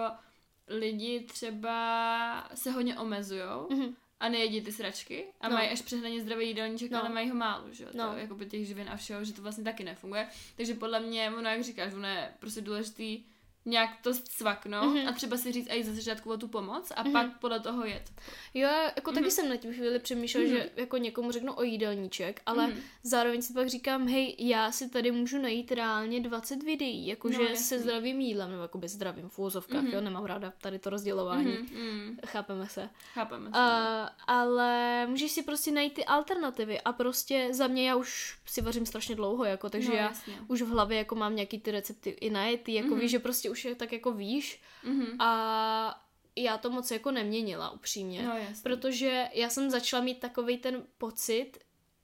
Speaker 1: lidi třeba se hodně omezujou
Speaker 2: Mhm.
Speaker 1: A nejedí ty sračky a
Speaker 2: No.
Speaker 1: mají až přehnaně zdravý jídelníček,
Speaker 2: No.
Speaker 1: ale mají ho málo, že jo,
Speaker 2: No.
Speaker 1: to, jako by těch živin a všeho, že to vlastně taky nefunguje. Takže podle mě, ono jak říkáš, ono je prostě důležitý nějak to svaknout
Speaker 2: Mhm.
Speaker 1: a třeba si říct i ze začátku o tu pomoc a
Speaker 2: Mhm.
Speaker 1: pak podle toho jet.
Speaker 2: Jo, jako taky
Speaker 1: Mhm.
Speaker 2: jsem na tím chvíli přemýšlela,
Speaker 1: Mhm.
Speaker 2: že jako někomu řeknu o jídelníček, ale
Speaker 1: Mhm.
Speaker 2: zároveň si pak říkám, hej, já si tady můžu najít reálně 20 videí, jakože
Speaker 1: No,
Speaker 2: se zdravým jídlem, nebo jakoby zdravým v úvozovkách,
Speaker 1: Mhm.
Speaker 2: jo, nemám ráda tady to rozdělování.
Speaker 1: Mhm, mhm.
Speaker 2: Chápeme se.
Speaker 1: Chápeme se.
Speaker 2: Uh, ale můžeš si prostě najít ty alternativy a prostě za mě já už si vařím strašně dlouho, jako, takže
Speaker 1: no,
Speaker 2: já
Speaker 1: jasně.
Speaker 2: už v hlavě jako mám nějaký ty recepty i najetý, jako
Speaker 1: Mhm.
Speaker 2: víš, že prostě už je tak jako víš
Speaker 1: Mhm.
Speaker 2: a já to moc jako neměnila upřímně.
Speaker 1: No.
Speaker 2: Protože já jsem začala mít takový ten pocit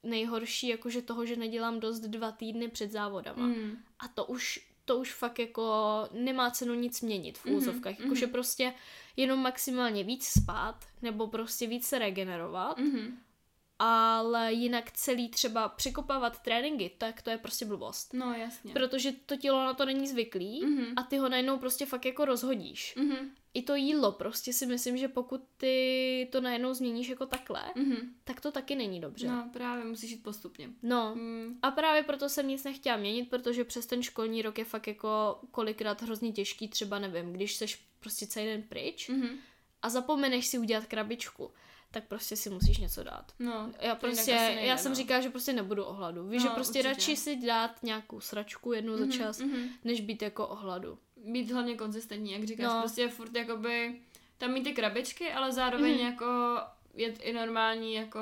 Speaker 2: nejhorší, jakože toho, že nedělám dost dva týdny před závodama.
Speaker 1: Mm.
Speaker 2: A to už, to už fakt jako nemá cenu nic měnit v
Speaker 1: Mhm,
Speaker 2: úzovkách.
Speaker 1: mhm.
Speaker 2: Jakože prostě jenom maximálně víc spát, nebo prostě víc se regenerovat,
Speaker 1: Mhm.
Speaker 2: Ale jinak celý třeba překopávat tréninky, tak to je prostě blbost.
Speaker 1: No jasně.
Speaker 2: Protože to tělo na to není zvyklý
Speaker 1: Mhm.
Speaker 2: a ty ho najednou prostě fakt jako rozhodíš.
Speaker 1: Mhm.
Speaker 2: I to jídlo prostě si myslím, že pokud ty to najednou změníš jako takhle,
Speaker 1: Mhm.
Speaker 2: tak to taky není dobře.
Speaker 1: No právě musíš jít postupně.
Speaker 2: No.
Speaker 1: Mm.
Speaker 2: A právě proto jsem nic nechtěla měnit, protože přes ten školní rok je fakt jako kolikrát hrozně těžký, třeba nevím, když seš prostě celý den pryč
Speaker 1: Mhm.
Speaker 2: a zapomeneš si udělat krabičku, tak prostě si musíš něco dát.
Speaker 1: No,
Speaker 2: Já prostě,
Speaker 1: nejde,
Speaker 2: já jsem
Speaker 1: no.
Speaker 2: říkala, že prostě nebudu o hladu. Víš,
Speaker 1: No,
Speaker 2: že prostě
Speaker 1: určitě.
Speaker 2: radši si dát nějakou sračku jednou za
Speaker 1: Mhm,
Speaker 2: čas,
Speaker 1: mhm.
Speaker 2: než být jako o hladu.
Speaker 1: Být hlavně konzistentní, jak říkáš,
Speaker 2: No.
Speaker 1: prostě furt jakoby tam mít ty krabičky, ale zároveň
Speaker 2: Mhm.
Speaker 1: jako jet i normální jako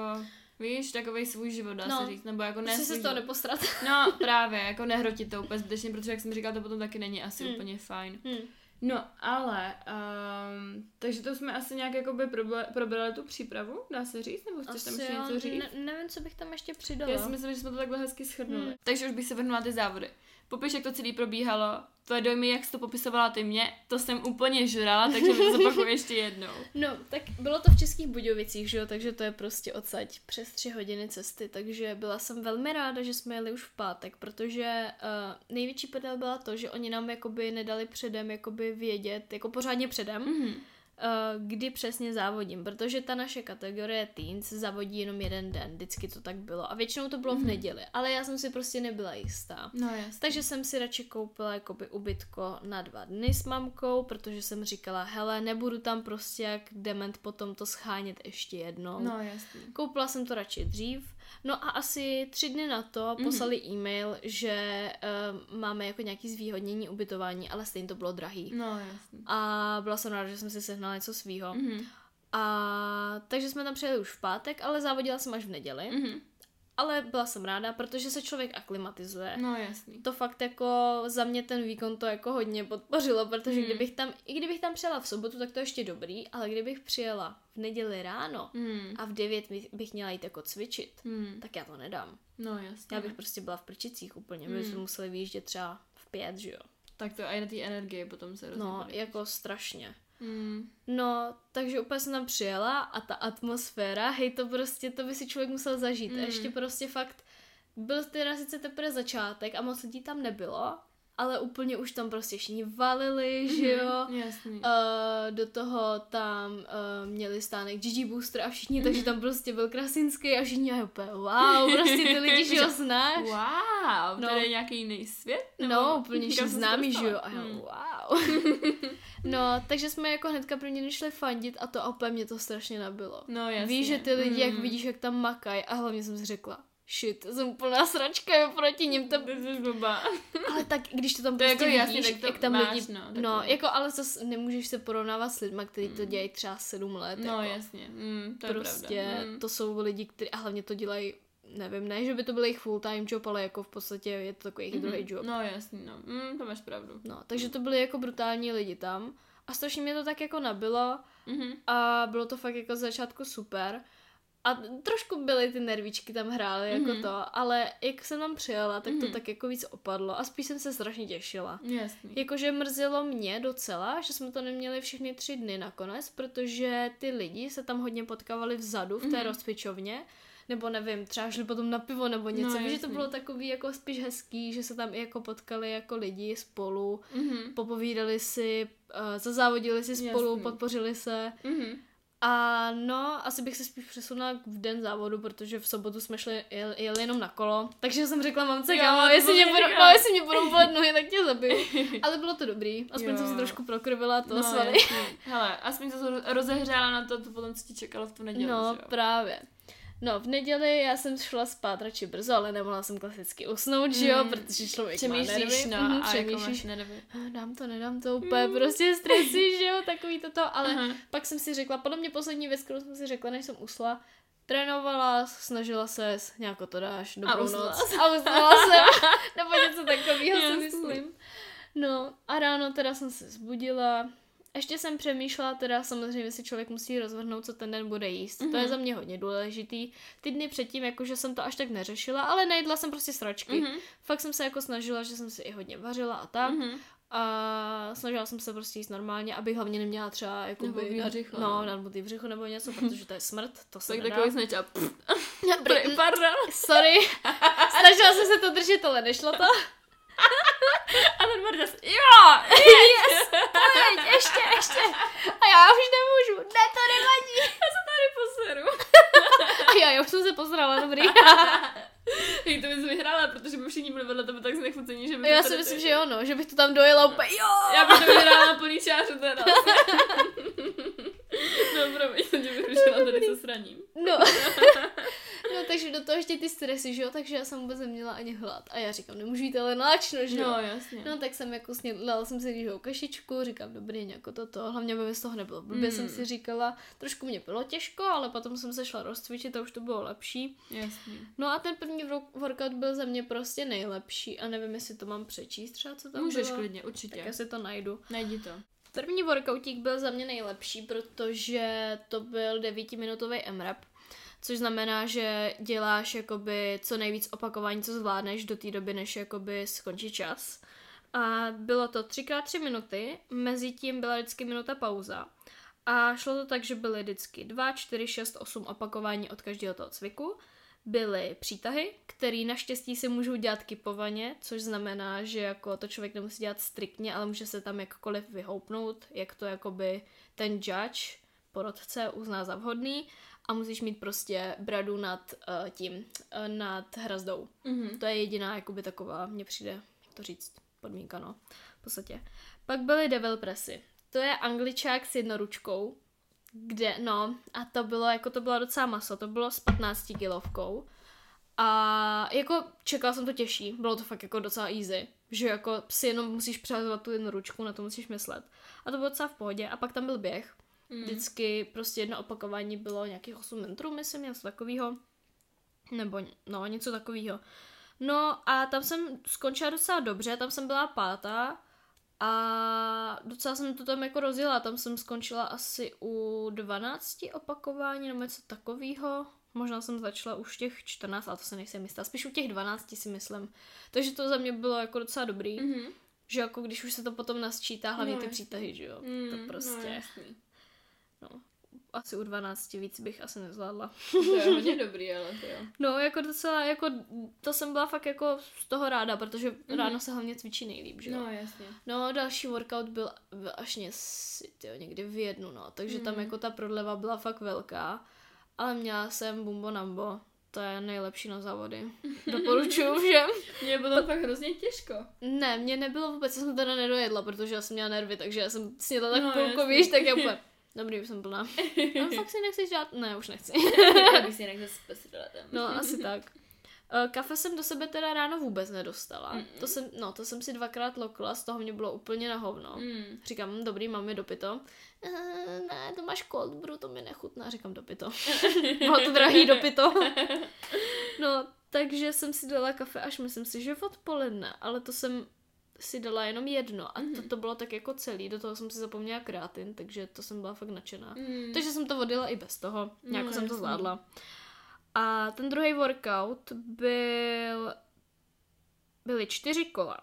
Speaker 1: Víš, takový svůj život, dá
Speaker 2: No.
Speaker 1: se říct, nebo jako ne
Speaker 2: Prostě se
Speaker 1: svůj
Speaker 2: z toho nepostrat.
Speaker 1: No, právě, jako nehrotit to úplně zbytečně, protože jak jsem říkala, to potom taky není asi
Speaker 2: Hmm.
Speaker 1: úplně fajn.
Speaker 2: Hm.
Speaker 1: No, ale, um, takže to jsme asi nějak jakoby probrali tu přípravu, dá se říct, nebo chceš tam
Speaker 2: Asi
Speaker 1: ještě
Speaker 2: jo,
Speaker 1: něco říct?
Speaker 2: ne, nevím, co bych tam ještě přidala.
Speaker 1: Já si myslím, že jsme to takhle hezky shrnuli.
Speaker 2: Hmm.
Speaker 1: Takže už bych se vrhnula ty závody. Popiš, jak to celé probíhalo, tvoje dojmy, jak jsi to popisovala ty mě, to jsem úplně žrala, takže to zopakuju ještě jednou.
Speaker 2: No, tak bylo to v Českých Budějovicích, že jo, takže to je prostě odsaď přes tři hodiny cesty, takže byla jsem velmi ráda, že jsme jeli už v pátek, protože uh, největší prdel byla to, že oni nám jakoby nedali předem jakoby vědět, jako pořádně předem,
Speaker 1: Mhm.
Speaker 2: Uh, kdy přesně závodím, protože ta naše kategorie teens zavodí jenom jeden den, vždycky to tak bylo a většinou to bylo v neděli, ale já jsem si prostě nebyla jistá.
Speaker 1: No jasně.
Speaker 2: Takže jsem si radši koupila jakoby ubytko na dva dny s mamkou, protože jsem říkala, hele, nebudu tam prostě jak dement potom to schánět ještě jednou.
Speaker 1: No jasně.
Speaker 2: Koupila jsem to radši dřív. No a asi tři dny na to
Speaker 1: Mhm.
Speaker 2: poslali e-mail, že uh, máme jako nějaký zvýhodnění ubytování, ale stejně to bylo drahý.
Speaker 1: No jasně.
Speaker 2: A byla jsem ráda, že jsem si sehnala něco svýho.
Speaker 1: Mhm.
Speaker 2: A takže jsme tam přijeli už v pátek, ale závodila jsem až v neděli.
Speaker 1: Mhm.
Speaker 2: Ale byla jsem ráda, protože se člověk aklimatizuje.
Speaker 1: No jasný.
Speaker 2: To fakt jako za mě ten výkon to jako hodně podpořilo, protože
Speaker 1: Hmm.
Speaker 2: kdybych tam, i kdybych tam přijela v sobotu, tak to ještě dobrý, ale kdybych přijela v neděli ráno
Speaker 1: Mhm.
Speaker 2: a v 9 bych- měla jít jako cvičit,
Speaker 1: Mhm.
Speaker 2: tak já to nedám.
Speaker 1: No jasně.
Speaker 2: Já bych prostě byla v prčicích úplně, my
Speaker 1: Hmm.
Speaker 2: jsme museli vyjíždět třeba v pět, že jo.
Speaker 1: Tak to i na té energie potom se
Speaker 2: No,
Speaker 1: rozhodne.
Speaker 2: jako strašně.
Speaker 1: Mhm.
Speaker 2: No, takže úplně jsem tam přijela a ta atmosféra, hej, to prostě, to by si člověk musel zažít.
Speaker 1: Mm.
Speaker 2: A ještě prostě fakt, byl teda sice teprve začátek a moc lidí tam nebylo, ale úplně už tam prostě všichni valili, že jo.
Speaker 1: Mhm. Jasný.
Speaker 2: Uh, do toho tam uh, měli stánek Gigi Booster a všichni, takže tam prostě byl Krasinský a všichni a úplně wow, prostě ty lidi, že ho znáš.
Speaker 1: Wow,
Speaker 2: No.
Speaker 1: to je nějaký jiný svět?
Speaker 2: No, úplně všichni známí, že jo. A já,
Speaker 1: Hmm.
Speaker 2: wow. no, takže jsme jako hnedka první den šli fandit a to opět mě to strašně nabilo.
Speaker 1: No jasně.
Speaker 2: Víš, že ty lidi, jak
Speaker 1: Mm.
Speaker 2: vidíš, jak tam makají a hlavně jsem si řekla, shit, jsem plná sračka, jo, proti nim to...
Speaker 1: Jsi blbá.
Speaker 2: Ale tak, když to tam
Speaker 1: To
Speaker 2: prostě
Speaker 1: jako
Speaker 2: vidíš,
Speaker 1: jasný, tak to
Speaker 2: jak tam
Speaker 1: máš,
Speaker 2: lidi...
Speaker 1: no,
Speaker 2: No, jako, ale zase nemůžeš se porovnávat s lidmi, kteří to dělají třeba sedm let.
Speaker 1: No
Speaker 2: jako.
Speaker 1: jasně, mm, to je
Speaker 2: prostě
Speaker 1: pravda. Mm.
Speaker 2: to jsou lidi, kteří a hlavně to dělají, nevím, ne, že by to byl jejich full time job, ale jako v podstatě je to takový jejich druhý job.
Speaker 1: No jasný, no. Mm, to máš pravdu.
Speaker 2: No, takže to byli jako brutální lidi tam a strašně mě to tak jako nabilo
Speaker 1: Mhm.
Speaker 2: a bylo to fakt jako z začátku super. A trošku byly ty nervičky tam hrály jako
Speaker 1: Mhm.
Speaker 2: to, ale jak jsem tam přijela, tak to
Speaker 1: Mhm.
Speaker 2: tak jako víc opadlo a spíš jsem se strašně těšila.
Speaker 1: Jasný.
Speaker 2: Jakože mrzelo mě docela, že jsme to neměli všechny tři dny nakonec, protože ty lidi se tam hodně potkávali vzadu v té
Speaker 1: Mhm.
Speaker 2: rozcvičovně, nebo nevím, třeba šli potom na pivo nebo něco.
Speaker 1: No,
Speaker 2: že to bylo takový jako spíš hezký, že se tam i jako potkali jako lidi spolu,
Speaker 1: Mhm.
Speaker 2: popovídali si, uh, zazávodili si spolu,
Speaker 1: Jasný.
Speaker 2: podpořili se
Speaker 1: Mhm.
Speaker 2: A no, asi bych se spíš přesunula v den závodu, protože v sobotu jsme šli, jel, jeli jenom na kolo. Takže jsem řekla mamce,
Speaker 1: Jo,
Speaker 2: kámo, jestli mě,
Speaker 1: jsem
Speaker 2: budou,
Speaker 1: říkala.
Speaker 2: no, jestli mě budou bolet nohy, tak tě zabiju. Ale bylo to dobrý. Aspoň
Speaker 1: Jo.
Speaker 2: jsem se trošku prokrvila to
Speaker 1: no,
Speaker 2: svaly.
Speaker 1: Hele, aspoň to rozehřála na to, to potom, co ti čekalo v tu neděli,
Speaker 2: No,
Speaker 1: že jo?
Speaker 2: právě. No, v neděli já jsem šla spát radši brzo, ale nemohla jsem klasicky usnout, že jo,
Speaker 1: Mm.
Speaker 2: protože člověk
Speaker 1: Přemýšlíš,
Speaker 2: má
Speaker 1: no,
Speaker 2: nervy. Mhm,
Speaker 1: a jako
Speaker 2: přemýšlíš,
Speaker 1: máš nervy.
Speaker 2: "Ah, dám to, nedám to, úplně prostě stresy, že jo, takový toto, ale
Speaker 1: Aha.
Speaker 2: pak jsem si řekla, podle mě poslední věc, kterou jsem si řekla, než jsem usla, trénovala, snažila se, nějak to dáš, dobrou
Speaker 1: usnula
Speaker 2: noc. A usnula jsem, nebo něco takového si myslím. No a ráno teda jsem se zbudila, ještě jsem přemýšlela, teda samozřejmě si člověk musí rozhodnout, co ten den bude jíst. Mm-hmm. To je za mě hodně důležitý. Ty dny předtím, jakože jsem to až tak neřešila, ale nejedla jsem prostě sračky. Mm-hmm.
Speaker 1: Mhm.
Speaker 2: Fakt jsem se jako snažila, že jsem si i hodně vařila a tak. Mm-hmm.
Speaker 1: Mhm.
Speaker 2: A snažila jsem se prostě jíst normálně, abych hlavně neměla třeba jako
Speaker 1: Nadmutý břicho,
Speaker 2: no,
Speaker 1: no.
Speaker 2: nadmutý břicho nebo něco, protože to je smrt, to se
Speaker 1: Tak
Speaker 2: nedá.
Speaker 1: takový sneč a pff,
Speaker 2: Dobrý,
Speaker 1: pardon.
Speaker 2: Sorry, snažila jsem se to držet, ale nešlo to.
Speaker 1: A ten Marta, s- jo,
Speaker 2: Yes, pojď, ještě, ještě. A já už nemůžu, ne, to nevadí.
Speaker 1: já se tady poseru.
Speaker 2: A já, já už jsem se pozrala, dobrý.
Speaker 1: Hej, to bys vyhrála, protože by všichni byli vedle tebe tak znechutení, že by
Speaker 2: Já si
Speaker 1: tady-
Speaker 2: myslím, že jo, no, že bych to tam dojela úplně, jo.
Speaker 1: Já bych to vyhrála na plný čáře teda. no, promiň, jsem tě vyrušila tady se sraním.
Speaker 2: No. Takže do toho ještě ty stresy, že jo, takže já jsem vůbec neměla ani hlad. A já říkám, nemůžu jít ale náčno, že jo.
Speaker 1: No, jasně.
Speaker 2: No tak jsem jako snědla jsem si rýžovou kašičku, říkám, dobrý, jako toto, hlavně aby z toho nebylo blbě,
Speaker 1: Mm.
Speaker 2: jsem si říkala, trošku mě bylo těžko, ale potom jsem se šla rozcvičit a už to bylo lepší.
Speaker 1: Jasný.
Speaker 2: No a ten první workout byl za mě prostě nejlepší a nevím, jestli to mám přečíst třeba, co tam
Speaker 1: Můžeš
Speaker 2: bylo.
Speaker 1: klidně,
Speaker 2: Tak
Speaker 1: určitě.
Speaker 2: já si to najdu.
Speaker 1: Najdi to.
Speaker 2: První workoutík byl za mě nejlepší, protože to byl devítiminutový MRAP, což znamená, že děláš jakoby co nejvíc opakování, co zvládneš do té doby, než jakoby skončí čas. A bylo to 3x3 minuty, mezi tím byla vždycky minuta pauza. A šlo to tak, že byly vždycky 2, 4, 6, 8 opakování od každého toho cviku. Byly přítahy, které naštěstí si můžou dělat kypovaně, což znamená, že jako to člověk nemusí dělat striktně, ale může se tam jakkoliv vyhoupnout, jak to jakoby ten judge, porodce, uzná za vhodný a musíš mít prostě bradu nad uh, tím, uh, nad hrazdou.
Speaker 1: Mhm.
Speaker 2: To je jediná, jakoby taková, mně přijde, jak to říct, podmínka, no, v podstatě. Pak byly devil pressy. To je angličák s jednoručkou, kde, no, a to bylo, jako to bylo docela maso, to bylo s 15 kilovkou. A jako čekala jsem to těžší, bylo to fakt jako docela easy, že jako si jenom musíš přehazovat tu jednu ručku, na to musíš myslet. A to bylo docela v pohodě. A pak tam byl běh.
Speaker 1: Mm.
Speaker 2: Vždycky prostě jedno opakování bylo nějakých 8 metrů, myslím, něco takového. Nebo no, něco takového. No a tam jsem skončila docela dobře, tam jsem byla pátá a docela jsem to tam jako rozjela, tam jsem skončila asi u 12 opakování nebo něco takového. Možná jsem začala už těch 14, ale to se nejsem jistá. Spíš u těch 12 si myslím. Takže to za mě bylo jako docela dobrý.
Speaker 1: Mhm.
Speaker 2: Že jako když už se to potom nasčítá, hlavně
Speaker 1: No,
Speaker 2: ty přítahy, že jo.
Speaker 1: Mm,
Speaker 2: to
Speaker 1: No,
Speaker 2: prostě,
Speaker 1: jasný.
Speaker 2: No, asi u 12 víc bych asi nezvládla.
Speaker 1: To je hodně dobrý, ale to jo.
Speaker 2: No, jako docela, jako to jsem byla fakt jako z toho ráda, protože
Speaker 1: Mhm.
Speaker 2: mm-hmm. ráno se hlavně cvičí nejlíp, že jo.
Speaker 1: No, jasně.
Speaker 2: No, další workout byl, byl až někdy, tyjo, někdy v jednu, no, takže mm. tam
Speaker 1: Mhm.
Speaker 2: jako ta prodleva byla fakt velká, ale měla jsem Bumbo Nambo, to je nejlepší na závody. Doporučuju všem.
Speaker 1: Mě bylo fakt hrozně těžko.
Speaker 2: Ne, mě nebylo vůbec, já jsem teda nedojedla, protože já jsem měla nervy, takže já jsem snědla tak
Speaker 1: No,
Speaker 2: půlku, víš, tak já úplně, dobrý, už jsem plná. A fakt si nechceš dát? Ne, už nechci.
Speaker 1: Já bych si jinak zase posrala tam.
Speaker 2: No, asi tak. Eh, Kafe jsem do sebe teda ráno vůbec nedostala.
Speaker 1: Mm-mm.
Speaker 2: To jsem, no, to jsem si dvakrát lokla, z toho mě bylo úplně na hovno.
Speaker 1: Mm.
Speaker 2: Říkám, "Hm, dobrý, mám mi dopito. "Eh, ne, to máš cold brew, to mi nechutná. Říkám, dopito. bylo to drahý dopito. no, takže jsem si dala kafe až myslím si, že v odpoledne, ale to jsem si dala jenom jedno a to, to bylo tak jako celý, do toho jsem si zapomněla kreatin, takže to jsem byla fakt nadšená.
Speaker 1: Mm.
Speaker 2: Takže jsem to odjela i bez toho. Nějak
Speaker 1: No,
Speaker 2: jsem to zvládla. A ten druhý workout byl... Byly čtyři kola.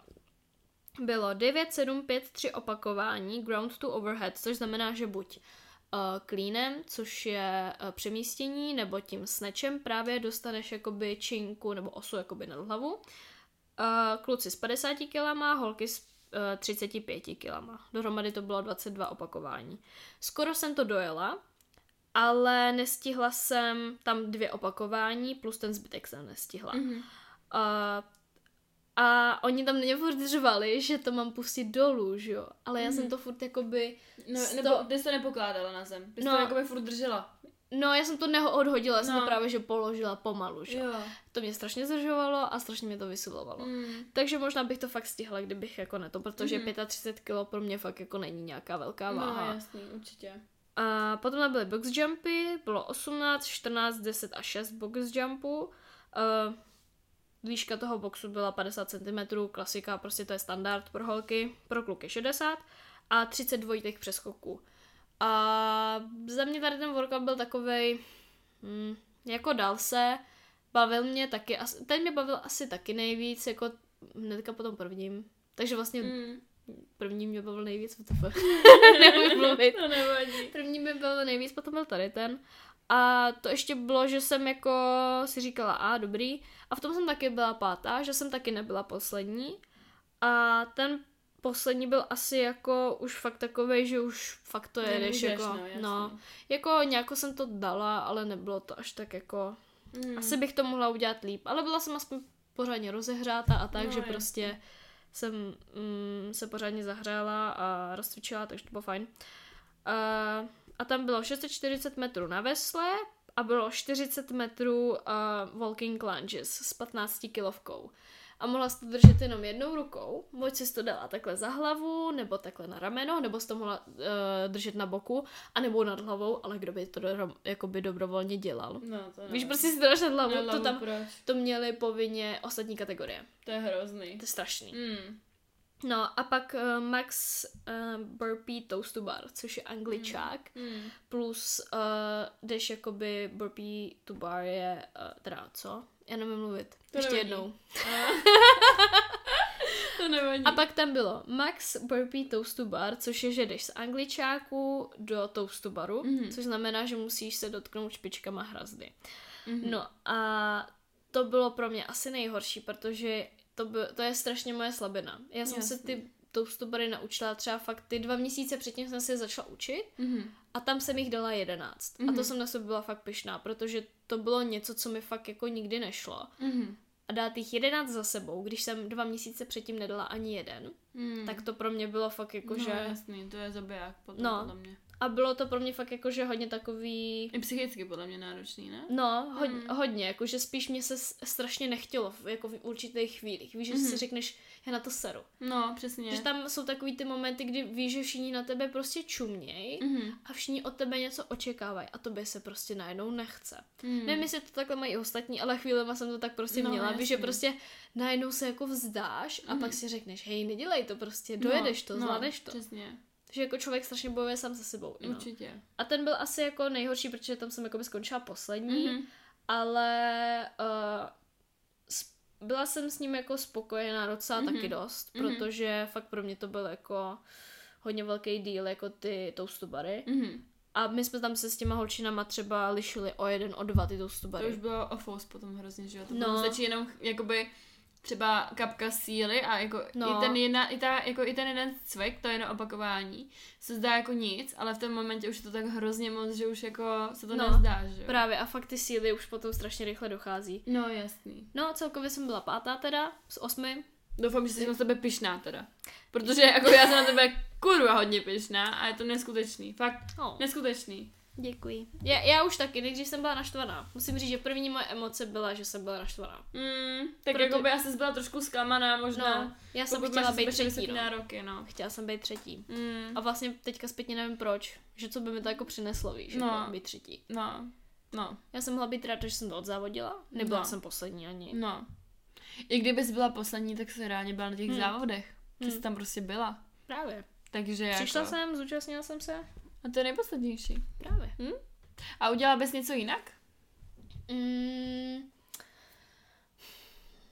Speaker 2: Bylo 9, 7, 5, 3 opakování, ground to overhead, což znamená, že buď uh, cleanem, což je uh, přemístění, nebo tím snatchem právě dostaneš jakoby činku nebo osu jakoby nad hlavu. Uh, kluci s 50 kilama, holky s uh, 35 kilama. Dohromady to bylo 22 opakování. Skoro jsem to dojela, ale nestihla jsem tam dvě opakování, plus ten zbytek jsem nestihla.
Speaker 1: Mhm.
Speaker 2: A, a oni tam mě furt řvali, že to mám pustit dolů, že jo. Ale já jsem to furt jakoby...
Speaker 1: No,
Speaker 2: sto-
Speaker 1: nebo ty jsi to nepokládala na zem. Ty jsi
Speaker 2: No.
Speaker 1: to jakoby furt držela.
Speaker 2: No, já jsem to neodhodila, já jsem
Speaker 1: No.
Speaker 2: to právě že položila pomalu, že jo. To mě strašně zdržovalo a strašně mě to vysilovalo.
Speaker 1: Mm.
Speaker 2: Takže možná bych to fakt stihla, kdybych jako ne to, protože
Speaker 1: Mhm.
Speaker 2: 35 kg pro mě fakt jako není nějaká velká
Speaker 1: No,
Speaker 2: váha.
Speaker 1: jasný, určitě.
Speaker 2: A potom tam byly box jumpy, bylo 18, 14, 10 a 6 box jumpů. Uh, výška toho boxu byla 50 cm, klasika, prostě to je standard pro holky, pro kluky 60 a 30 dvojitých přeskoků. A za mě tady ten workout byl takovej, hm, jako dal se, bavil mě taky, ten mě bavil asi taky nejvíc, jako hnedka po tom prvním. Takže vlastně
Speaker 1: Mm.
Speaker 2: první mě bavil nejvíc, WTF. Mluvit.
Speaker 1: To nevadí.
Speaker 2: První mi byl nejvíc, potom byl tady ten. A to ještě bylo, že jsem jako si říkala, a dobrý. A v tom jsem taky byla pátá, že jsem taky nebyla poslední. A ten poslední byl asi jako už fakt takový, že už fakt to jedeš.
Speaker 1: Nemůžeš,
Speaker 2: Jako,
Speaker 1: no, jasný.
Speaker 2: no, jako nějako jsem to dala, ale nebylo to až tak jako...
Speaker 1: Mm.
Speaker 2: Asi bych to mohla udělat líp, ale byla jsem aspoň pořádně rozehřáta a tak,
Speaker 1: No,
Speaker 2: že
Speaker 1: jasně.
Speaker 2: prostě jsem mm, se pořádně zahřála a rozcvičila, takže to bylo fajn. Uh, a tam bylo 640 metrů na vesle a bylo 40 metrů uh, walking lunges s 15 kilovkou. A mohla jsi to držet jenom jednou rukou, buď jsi to dala takhle za hlavu, nebo takhle na rameno, nebo jsi to mohla uh, držet na boku, anebo nad hlavou, ale kdo by to do, jakoby dobrovolně dělal.
Speaker 1: No, to
Speaker 2: Víš,
Speaker 1: nevadí.
Speaker 2: prostě si to nad hlavu,
Speaker 1: Na
Speaker 2: to
Speaker 1: hlavu,
Speaker 2: tam,
Speaker 1: proč?
Speaker 2: to měly povinně ostatní kategorie.
Speaker 1: To je hrozný.
Speaker 2: To je strašný.
Speaker 1: Mm.
Speaker 2: No a pak uh, Max uh, Burpee Toast to Bar, což je angličák,
Speaker 1: Mm.
Speaker 2: plus uh, jdeš jakoby Burpee to Bar je, uh, teda co? Já nevím mluvit.
Speaker 1: To
Speaker 2: Ještě
Speaker 1: nevadí.
Speaker 2: jednou.
Speaker 1: To nevadí.
Speaker 2: A pak tam bylo Max Burpee Toast to Bar, což je, že jdeš z angličáku do toastu baru,
Speaker 1: Mhm.
Speaker 2: což znamená, že musíš se dotknout špičkama hrazdy.
Speaker 1: Mhm.
Speaker 2: No a to bylo pro mě asi nejhorší, protože to, by, to je strašně moje slabina. Já jsem se
Speaker 1: Jasně.
Speaker 2: ty toastobary naučila třeba fakt ty dva měsíce předtím jsem se je začala učit
Speaker 1: Mhm.
Speaker 2: a tam jsem jich dala jedenáct. A
Speaker 1: Mhm.
Speaker 2: to jsem na sebe byla fakt pyšná, protože to bylo něco, co mi fakt jako nikdy nešlo.
Speaker 1: Mhm.
Speaker 2: A dát jich jedenáct za sebou, když jsem dva měsíce předtím nedala ani jeden,
Speaker 1: Mm.
Speaker 2: tak to pro mě bylo fakt jako,
Speaker 1: no,
Speaker 2: že...
Speaker 1: jasný, to je zabiják potom,
Speaker 2: No.
Speaker 1: podle mě.
Speaker 2: A bylo to pro mě fakt jako, že hodně takový...
Speaker 1: I psychicky podle mě náročný, ne?
Speaker 2: No, hodně,
Speaker 1: Mm.
Speaker 2: hodně, jakože spíš mě se strašně nechtělo v, jako v určitých chvílích. Víš, že
Speaker 1: Mhm.
Speaker 2: si řekneš, já na to seru.
Speaker 1: No, přesně.
Speaker 2: Že tam jsou takový ty momenty, kdy víš, že všichni na tebe prostě čumějí
Speaker 1: Mhm.
Speaker 2: a všichni od tebe něco očekávají a tobě se prostě najednou nechce.
Speaker 1: Mm.
Speaker 2: Nevím, jestli to takhle mají ostatní, ale chvílema jsem to tak prostě
Speaker 1: No,
Speaker 2: měla. Víš, že prostě najednou se jako vzdáš a
Speaker 1: Mhm.
Speaker 2: pak si řekneš, hej, nedělej to prostě, dojedeš to,
Speaker 1: no,
Speaker 2: zvládneš to.
Speaker 1: Přesně,
Speaker 2: Takže jako člověk strašně bojuje sám se sebou. No.
Speaker 1: určitě.
Speaker 2: A ten byl asi jako nejhorší, protože tam jsem jako by skončila poslední,
Speaker 1: Mhm.
Speaker 2: ale uh, byla jsem s ním jako spokojená docela
Speaker 1: Mhm.
Speaker 2: taky dost,
Speaker 1: Mhm.
Speaker 2: protože fakt pro mě to byl jako hodně velký díl, jako ty toastubary.
Speaker 1: Mhm.
Speaker 2: A my jsme tam se s těma holčinama třeba lišili o jeden, o dva ty
Speaker 1: To
Speaker 2: toastubary.
Speaker 1: už bylo ofous potom hrozně, že jo? To
Speaker 2: No.
Speaker 1: no. stačí jenom jakoby třeba kapka síly a jako
Speaker 2: No.
Speaker 1: i, ten jedna, i, ta, jako i ten jeden cvik, to jenom opakování, se zdá jako nic, ale v tom momentě už je to tak hrozně moc, že už jako se to
Speaker 2: No,
Speaker 1: nezdá, že jo?
Speaker 2: Právě a fakt ty síly už potom strašně rychle dochází.
Speaker 1: No jasný.
Speaker 2: No celkově jsem byla pátá teda, z osmi.
Speaker 1: Doufám, že jsi na sebe pyšná teda. Protože jako já jsem na tebe kurva hodně pyšná a je to neskutečný. Fakt
Speaker 2: No,
Speaker 1: neskutečný.
Speaker 2: Děkuji. Já, já už taky, nejdřív jsem byla naštvaná. Musím říct, že první moje emoce byla, že jsem byla naštvaná.
Speaker 1: Mm, tak
Speaker 2: Proto-
Speaker 1: jako by asi byla trošku zklamaná možná.
Speaker 2: No, já jsem
Speaker 1: pokud
Speaker 2: chtěla být třetí, no.
Speaker 1: nároky, no.
Speaker 2: Chtěla jsem být třetí.
Speaker 1: Mm,
Speaker 2: A vlastně teďka zpětně nevím proč, že co by mi to jako přineslo, víš,
Speaker 1: No.
Speaker 2: jako být třetí.
Speaker 1: no, no,
Speaker 2: Já jsem mohla být ráda, že jsem to odzávodila, nebyla
Speaker 1: No.
Speaker 2: jsem poslední ani.
Speaker 1: no. I kdybys byla poslední, tak se reálně byla na těch
Speaker 2: Hmm.
Speaker 1: závodech. Ty jsi
Speaker 2: Hmm.
Speaker 1: tam prostě byla.
Speaker 2: Právě.
Speaker 1: Takže
Speaker 2: Přišla
Speaker 1: jako...
Speaker 2: jsem, zúčastnila jsem se.
Speaker 1: A to je nejposlednější.
Speaker 2: Právě.
Speaker 1: A udělala bys něco jinak?
Speaker 2: Mm,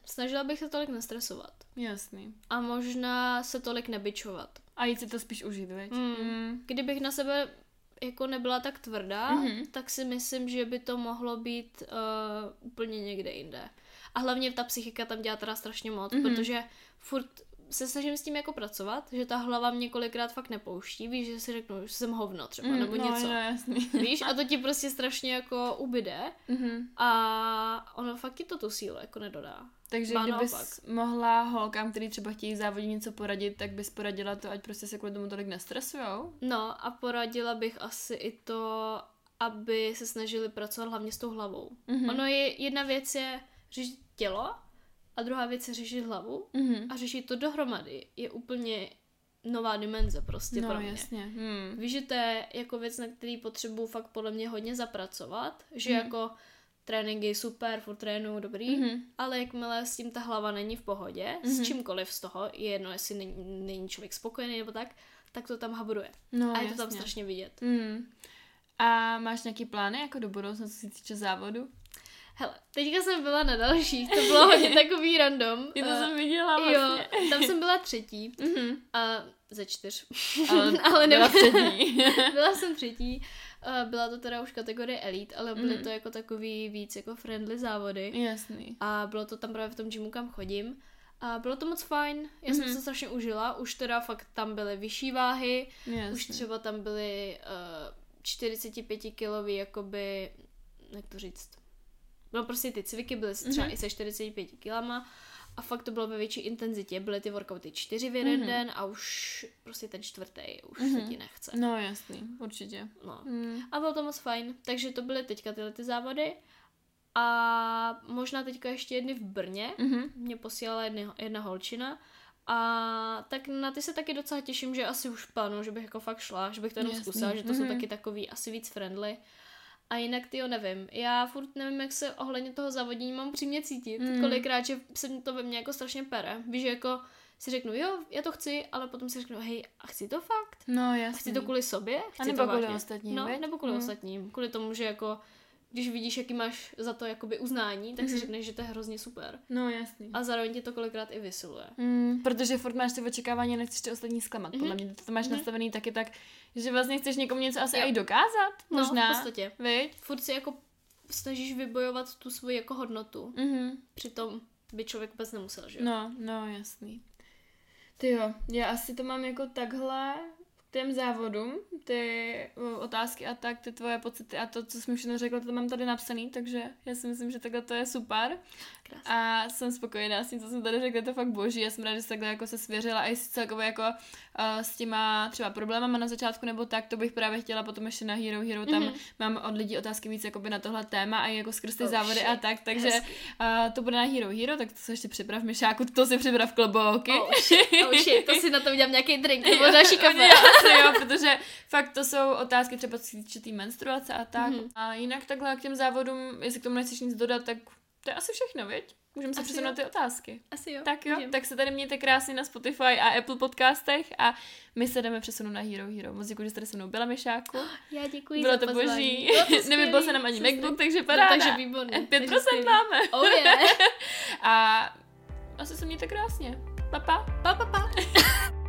Speaker 2: snažila bych se tolik nestresovat.
Speaker 1: Jasný.
Speaker 2: A možná se tolik nebyčovat.
Speaker 1: A jít si to spíš užít, veď?
Speaker 2: Mm.
Speaker 1: Mm.
Speaker 2: Kdybych na sebe jako nebyla tak tvrdá,
Speaker 1: Mhm.
Speaker 2: tak si myslím, že by to mohlo být uh, úplně někde jinde. A hlavně ta psychika tam dělá teda strašně moc,
Speaker 1: Mhm.
Speaker 2: protože furt se snažím s tím jako pracovat, že ta hlava mě kolikrát fakt nepouští, víš, že si řeknu, že jsem hovno třeba,
Speaker 1: Mm,
Speaker 2: nebo
Speaker 1: no,
Speaker 2: něco.
Speaker 1: No, jasný.
Speaker 2: Víš, a to ti prostě strašně jako ubyde
Speaker 1: Mhm.
Speaker 2: a ono fakt ti to tu sílu jako nedodá.
Speaker 1: Takže
Speaker 2: Ba
Speaker 1: kdybys
Speaker 2: naopak.
Speaker 1: mohla holkám, který třeba chtějí v závodě něco poradit, tak bys poradila to, ať prostě se kvůli tomu tolik nestresujou?
Speaker 2: No a poradila bych asi i to, aby se snažili pracovat hlavně s tou hlavou.
Speaker 1: Mhm.
Speaker 2: Ono je, jedna věc je řešit tělo a druhá věc je řešit hlavu
Speaker 1: Mhm.
Speaker 2: a řešit to dohromady je úplně nová dimenze prostě
Speaker 1: No,
Speaker 2: pro mě.
Speaker 1: jasně. Hmm.
Speaker 2: Víš, že to je jako věc, na který potřebuju fakt podle mě hodně zapracovat, že
Speaker 1: Mhm.
Speaker 2: jako tréninky super, furt trénuju, dobrý,
Speaker 1: Mhm.
Speaker 2: ale jakmile s tím ta hlava není v pohodě,
Speaker 1: Mhm.
Speaker 2: s čímkoliv z toho, je jedno, jestli není, není člověk spokojený nebo tak, tak to tam habruje.
Speaker 1: No,
Speaker 2: a je to tam
Speaker 1: jasně.
Speaker 2: strašně vidět.
Speaker 1: Hmm. A máš nějaký plány jako do budoucna, co se týče závodu?
Speaker 2: Hele, teďka jsem byla na dalších, to bylo hodně takový random.
Speaker 1: Je to
Speaker 2: Eh,
Speaker 1: jsem viděla
Speaker 2: Jo,
Speaker 1: vlastně.
Speaker 2: tam jsem byla třetí
Speaker 1: Mhm.
Speaker 2: a ze čtyř.
Speaker 1: Ale,
Speaker 2: Ale
Speaker 1: byla
Speaker 2: nebyla-
Speaker 1: přední.
Speaker 2: byla jsem třetí. Eh, Byla to teda už kategorie elite, ale byly
Speaker 1: Mhm.
Speaker 2: to jako takový víc jako friendly závody.
Speaker 1: Jasný.
Speaker 2: A bylo to tam právě v tom gymu, kam chodím. A bylo to moc fajn, já jsem
Speaker 1: Mhm.
Speaker 2: se strašně užila, už teda fakt tam byly vyšší váhy,
Speaker 1: Jasný.
Speaker 2: už třeba tam byly uh, 45 kilový, jakoby, jak to říct, no prostě ty cviky byly třeba
Speaker 1: Mhm.
Speaker 2: i se 45 kilama a fakt to bylo ve větší intenzitě, byly ty workouty čtyři v jeden
Speaker 1: Mhm.
Speaker 2: den a už prostě ten čtvrtý už
Speaker 1: Mhm.
Speaker 2: se ti nechce.
Speaker 1: No jasný, určitě.
Speaker 2: No.
Speaker 1: Hmm.
Speaker 2: A bylo to moc fajn, takže to byly teďka tyhle ty závody a možná teďka ještě jedny v Brně,
Speaker 1: Mhm.
Speaker 2: mě posílala jedna, jedna holčina a tak na ty se taky docela těším, že asi už plánu, že bych jako fakt šla, že bych to jenom
Speaker 1: Jasný.
Speaker 2: zkusila, že to jsou
Speaker 1: Mhm.
Speaker 2: taky takový asi víc friendly. A jinak ty nevím. Já furt nevím, jak se ohledně toho závodění mám přímě cítit.
Speaker 1: Mm.
Speaker 2: Kolikrát, že se to ve mně jako strašně pere. Víš, že jako si řeknu, jo, já to chci, ale potom si řeknu, hej, a chci to fakt?
Speaker 1: No jasný.
Speaker 2: Chci to kvůli sobě? Chci
Speaker 1: A nebo
Speaker 2: to
Speaker 1: kvůli ostatním,
Speaker 2: No,
Speaker 1: viď?
Speaker 2: nebo kvůli
Speaker 1: Mm.
Speaker 2: ostatním. Kvůli tomu, že jako když vidíš, jaký máš za to jakoby uznání, tak si
Speaker 1: Mhm.
Speaker 2: řekneš, že to je hrozně super.
Speaker 1: No jasný.
Speaker 2: A zároveň tě to kolikrát i vysiluje.
Speaker 1: Mm, protože furt máš ty očekávání, nechceš ty ostatní zklamat. Podle mě ty to máš
Speaker 2: Mhm.
Speaker 1: nastavený taky tak, že vlastně chceš někomu něco asi
Speaker 2: Jo.
Speaker 1: i dokázat. Možná.
Speaker 2: No, v podstatě.
Speaker 1: Viď?
Speaker 2: Furt si jako snažíš vybojovat tu svoji jako hodnotu.
Speaker 1: Mhm.
Speaker 2: Přitom by člověk vůbec nemusel, že jo?
Speaker 1: No, no, jasný. Ty jo, já asi to mám jako takhle těm závodům, ty otázky a tak, ty tvoje pocity a to, co jsi mi všechno řekla, to mám tady napsaný, takže já si myslím, že takhle to je super.
Speaker 2: Krásně.
Speaker 1: A jsem spokojená s tím, co jsem tady řekla, je to fakt boží. Já jsem ráda, že jsi takhle jako se svěřila a i s celkově jako uh, s těma třeba problémama na začátku nebo tak, to bych právě chtěla potom ještě na Hero Hero, tam
Speaker 2: Mhm.
Speaker 1: mám od lidí otázky víc jakoby na tohle téma a i jako skrz ty
Speaker 2: Oh,
Speaker 1: závody
Speaker 2: shit.
Speaker 1: a tak, takže uh, to bude na Hero Hero, tak to se ještě připrav Myšáku, to si připrav klobouky.
Speaker 2: Oh shit, oh shit, to si na to udělám nějaký drink nebo další kafe.
Speaker 1: Asi jo, protože fakt to jsou otázky třeba týče té menstruace a tak.
Speaker 2: Mhm.
Speaker 1: A jinak takhle k těm závodům, jestli k tomu nechceš nic dodat, tak to je asi všechno, viď? Můžeme se
Speaker 2: Asi
Speaker 1: přesunout
Speaker 2: jo.
Speaker 1: ty otázky.
Speaker 2: Asi jo.
Speaker 1: Tak jo,
Speaker 2: můžem.
Speaker 1: tak se tady mějte krásně na Spotify a Apple podcastech a my se jdeme přesunout na Hero Hero. Moc děkuji, že jste se mnou byla, Myšáku.
Speaker 2: Já děkuji
Speaker 1: Bylo
Speaker 2: za
Speaker 1: to
Speaker 2: pozvání.
Speaker 1: boží.
Speaker 2: To
Speaker 1: Nevybil se nám ani
Speaker 2: jsem
Speaker 1: MacBook, takže
Speaker 2: No,
Speaker 1: paráda.
Speaker 2: takže výborný.
Speaker 1: 5%
Speaker 2: takže skvělý.
Speaker 1: máme.
Speaker 2: Oh yeah.
Speaker 1: A asi se mějte krásně. Pa, pa.
Speaker 2: Pa, pa, pa.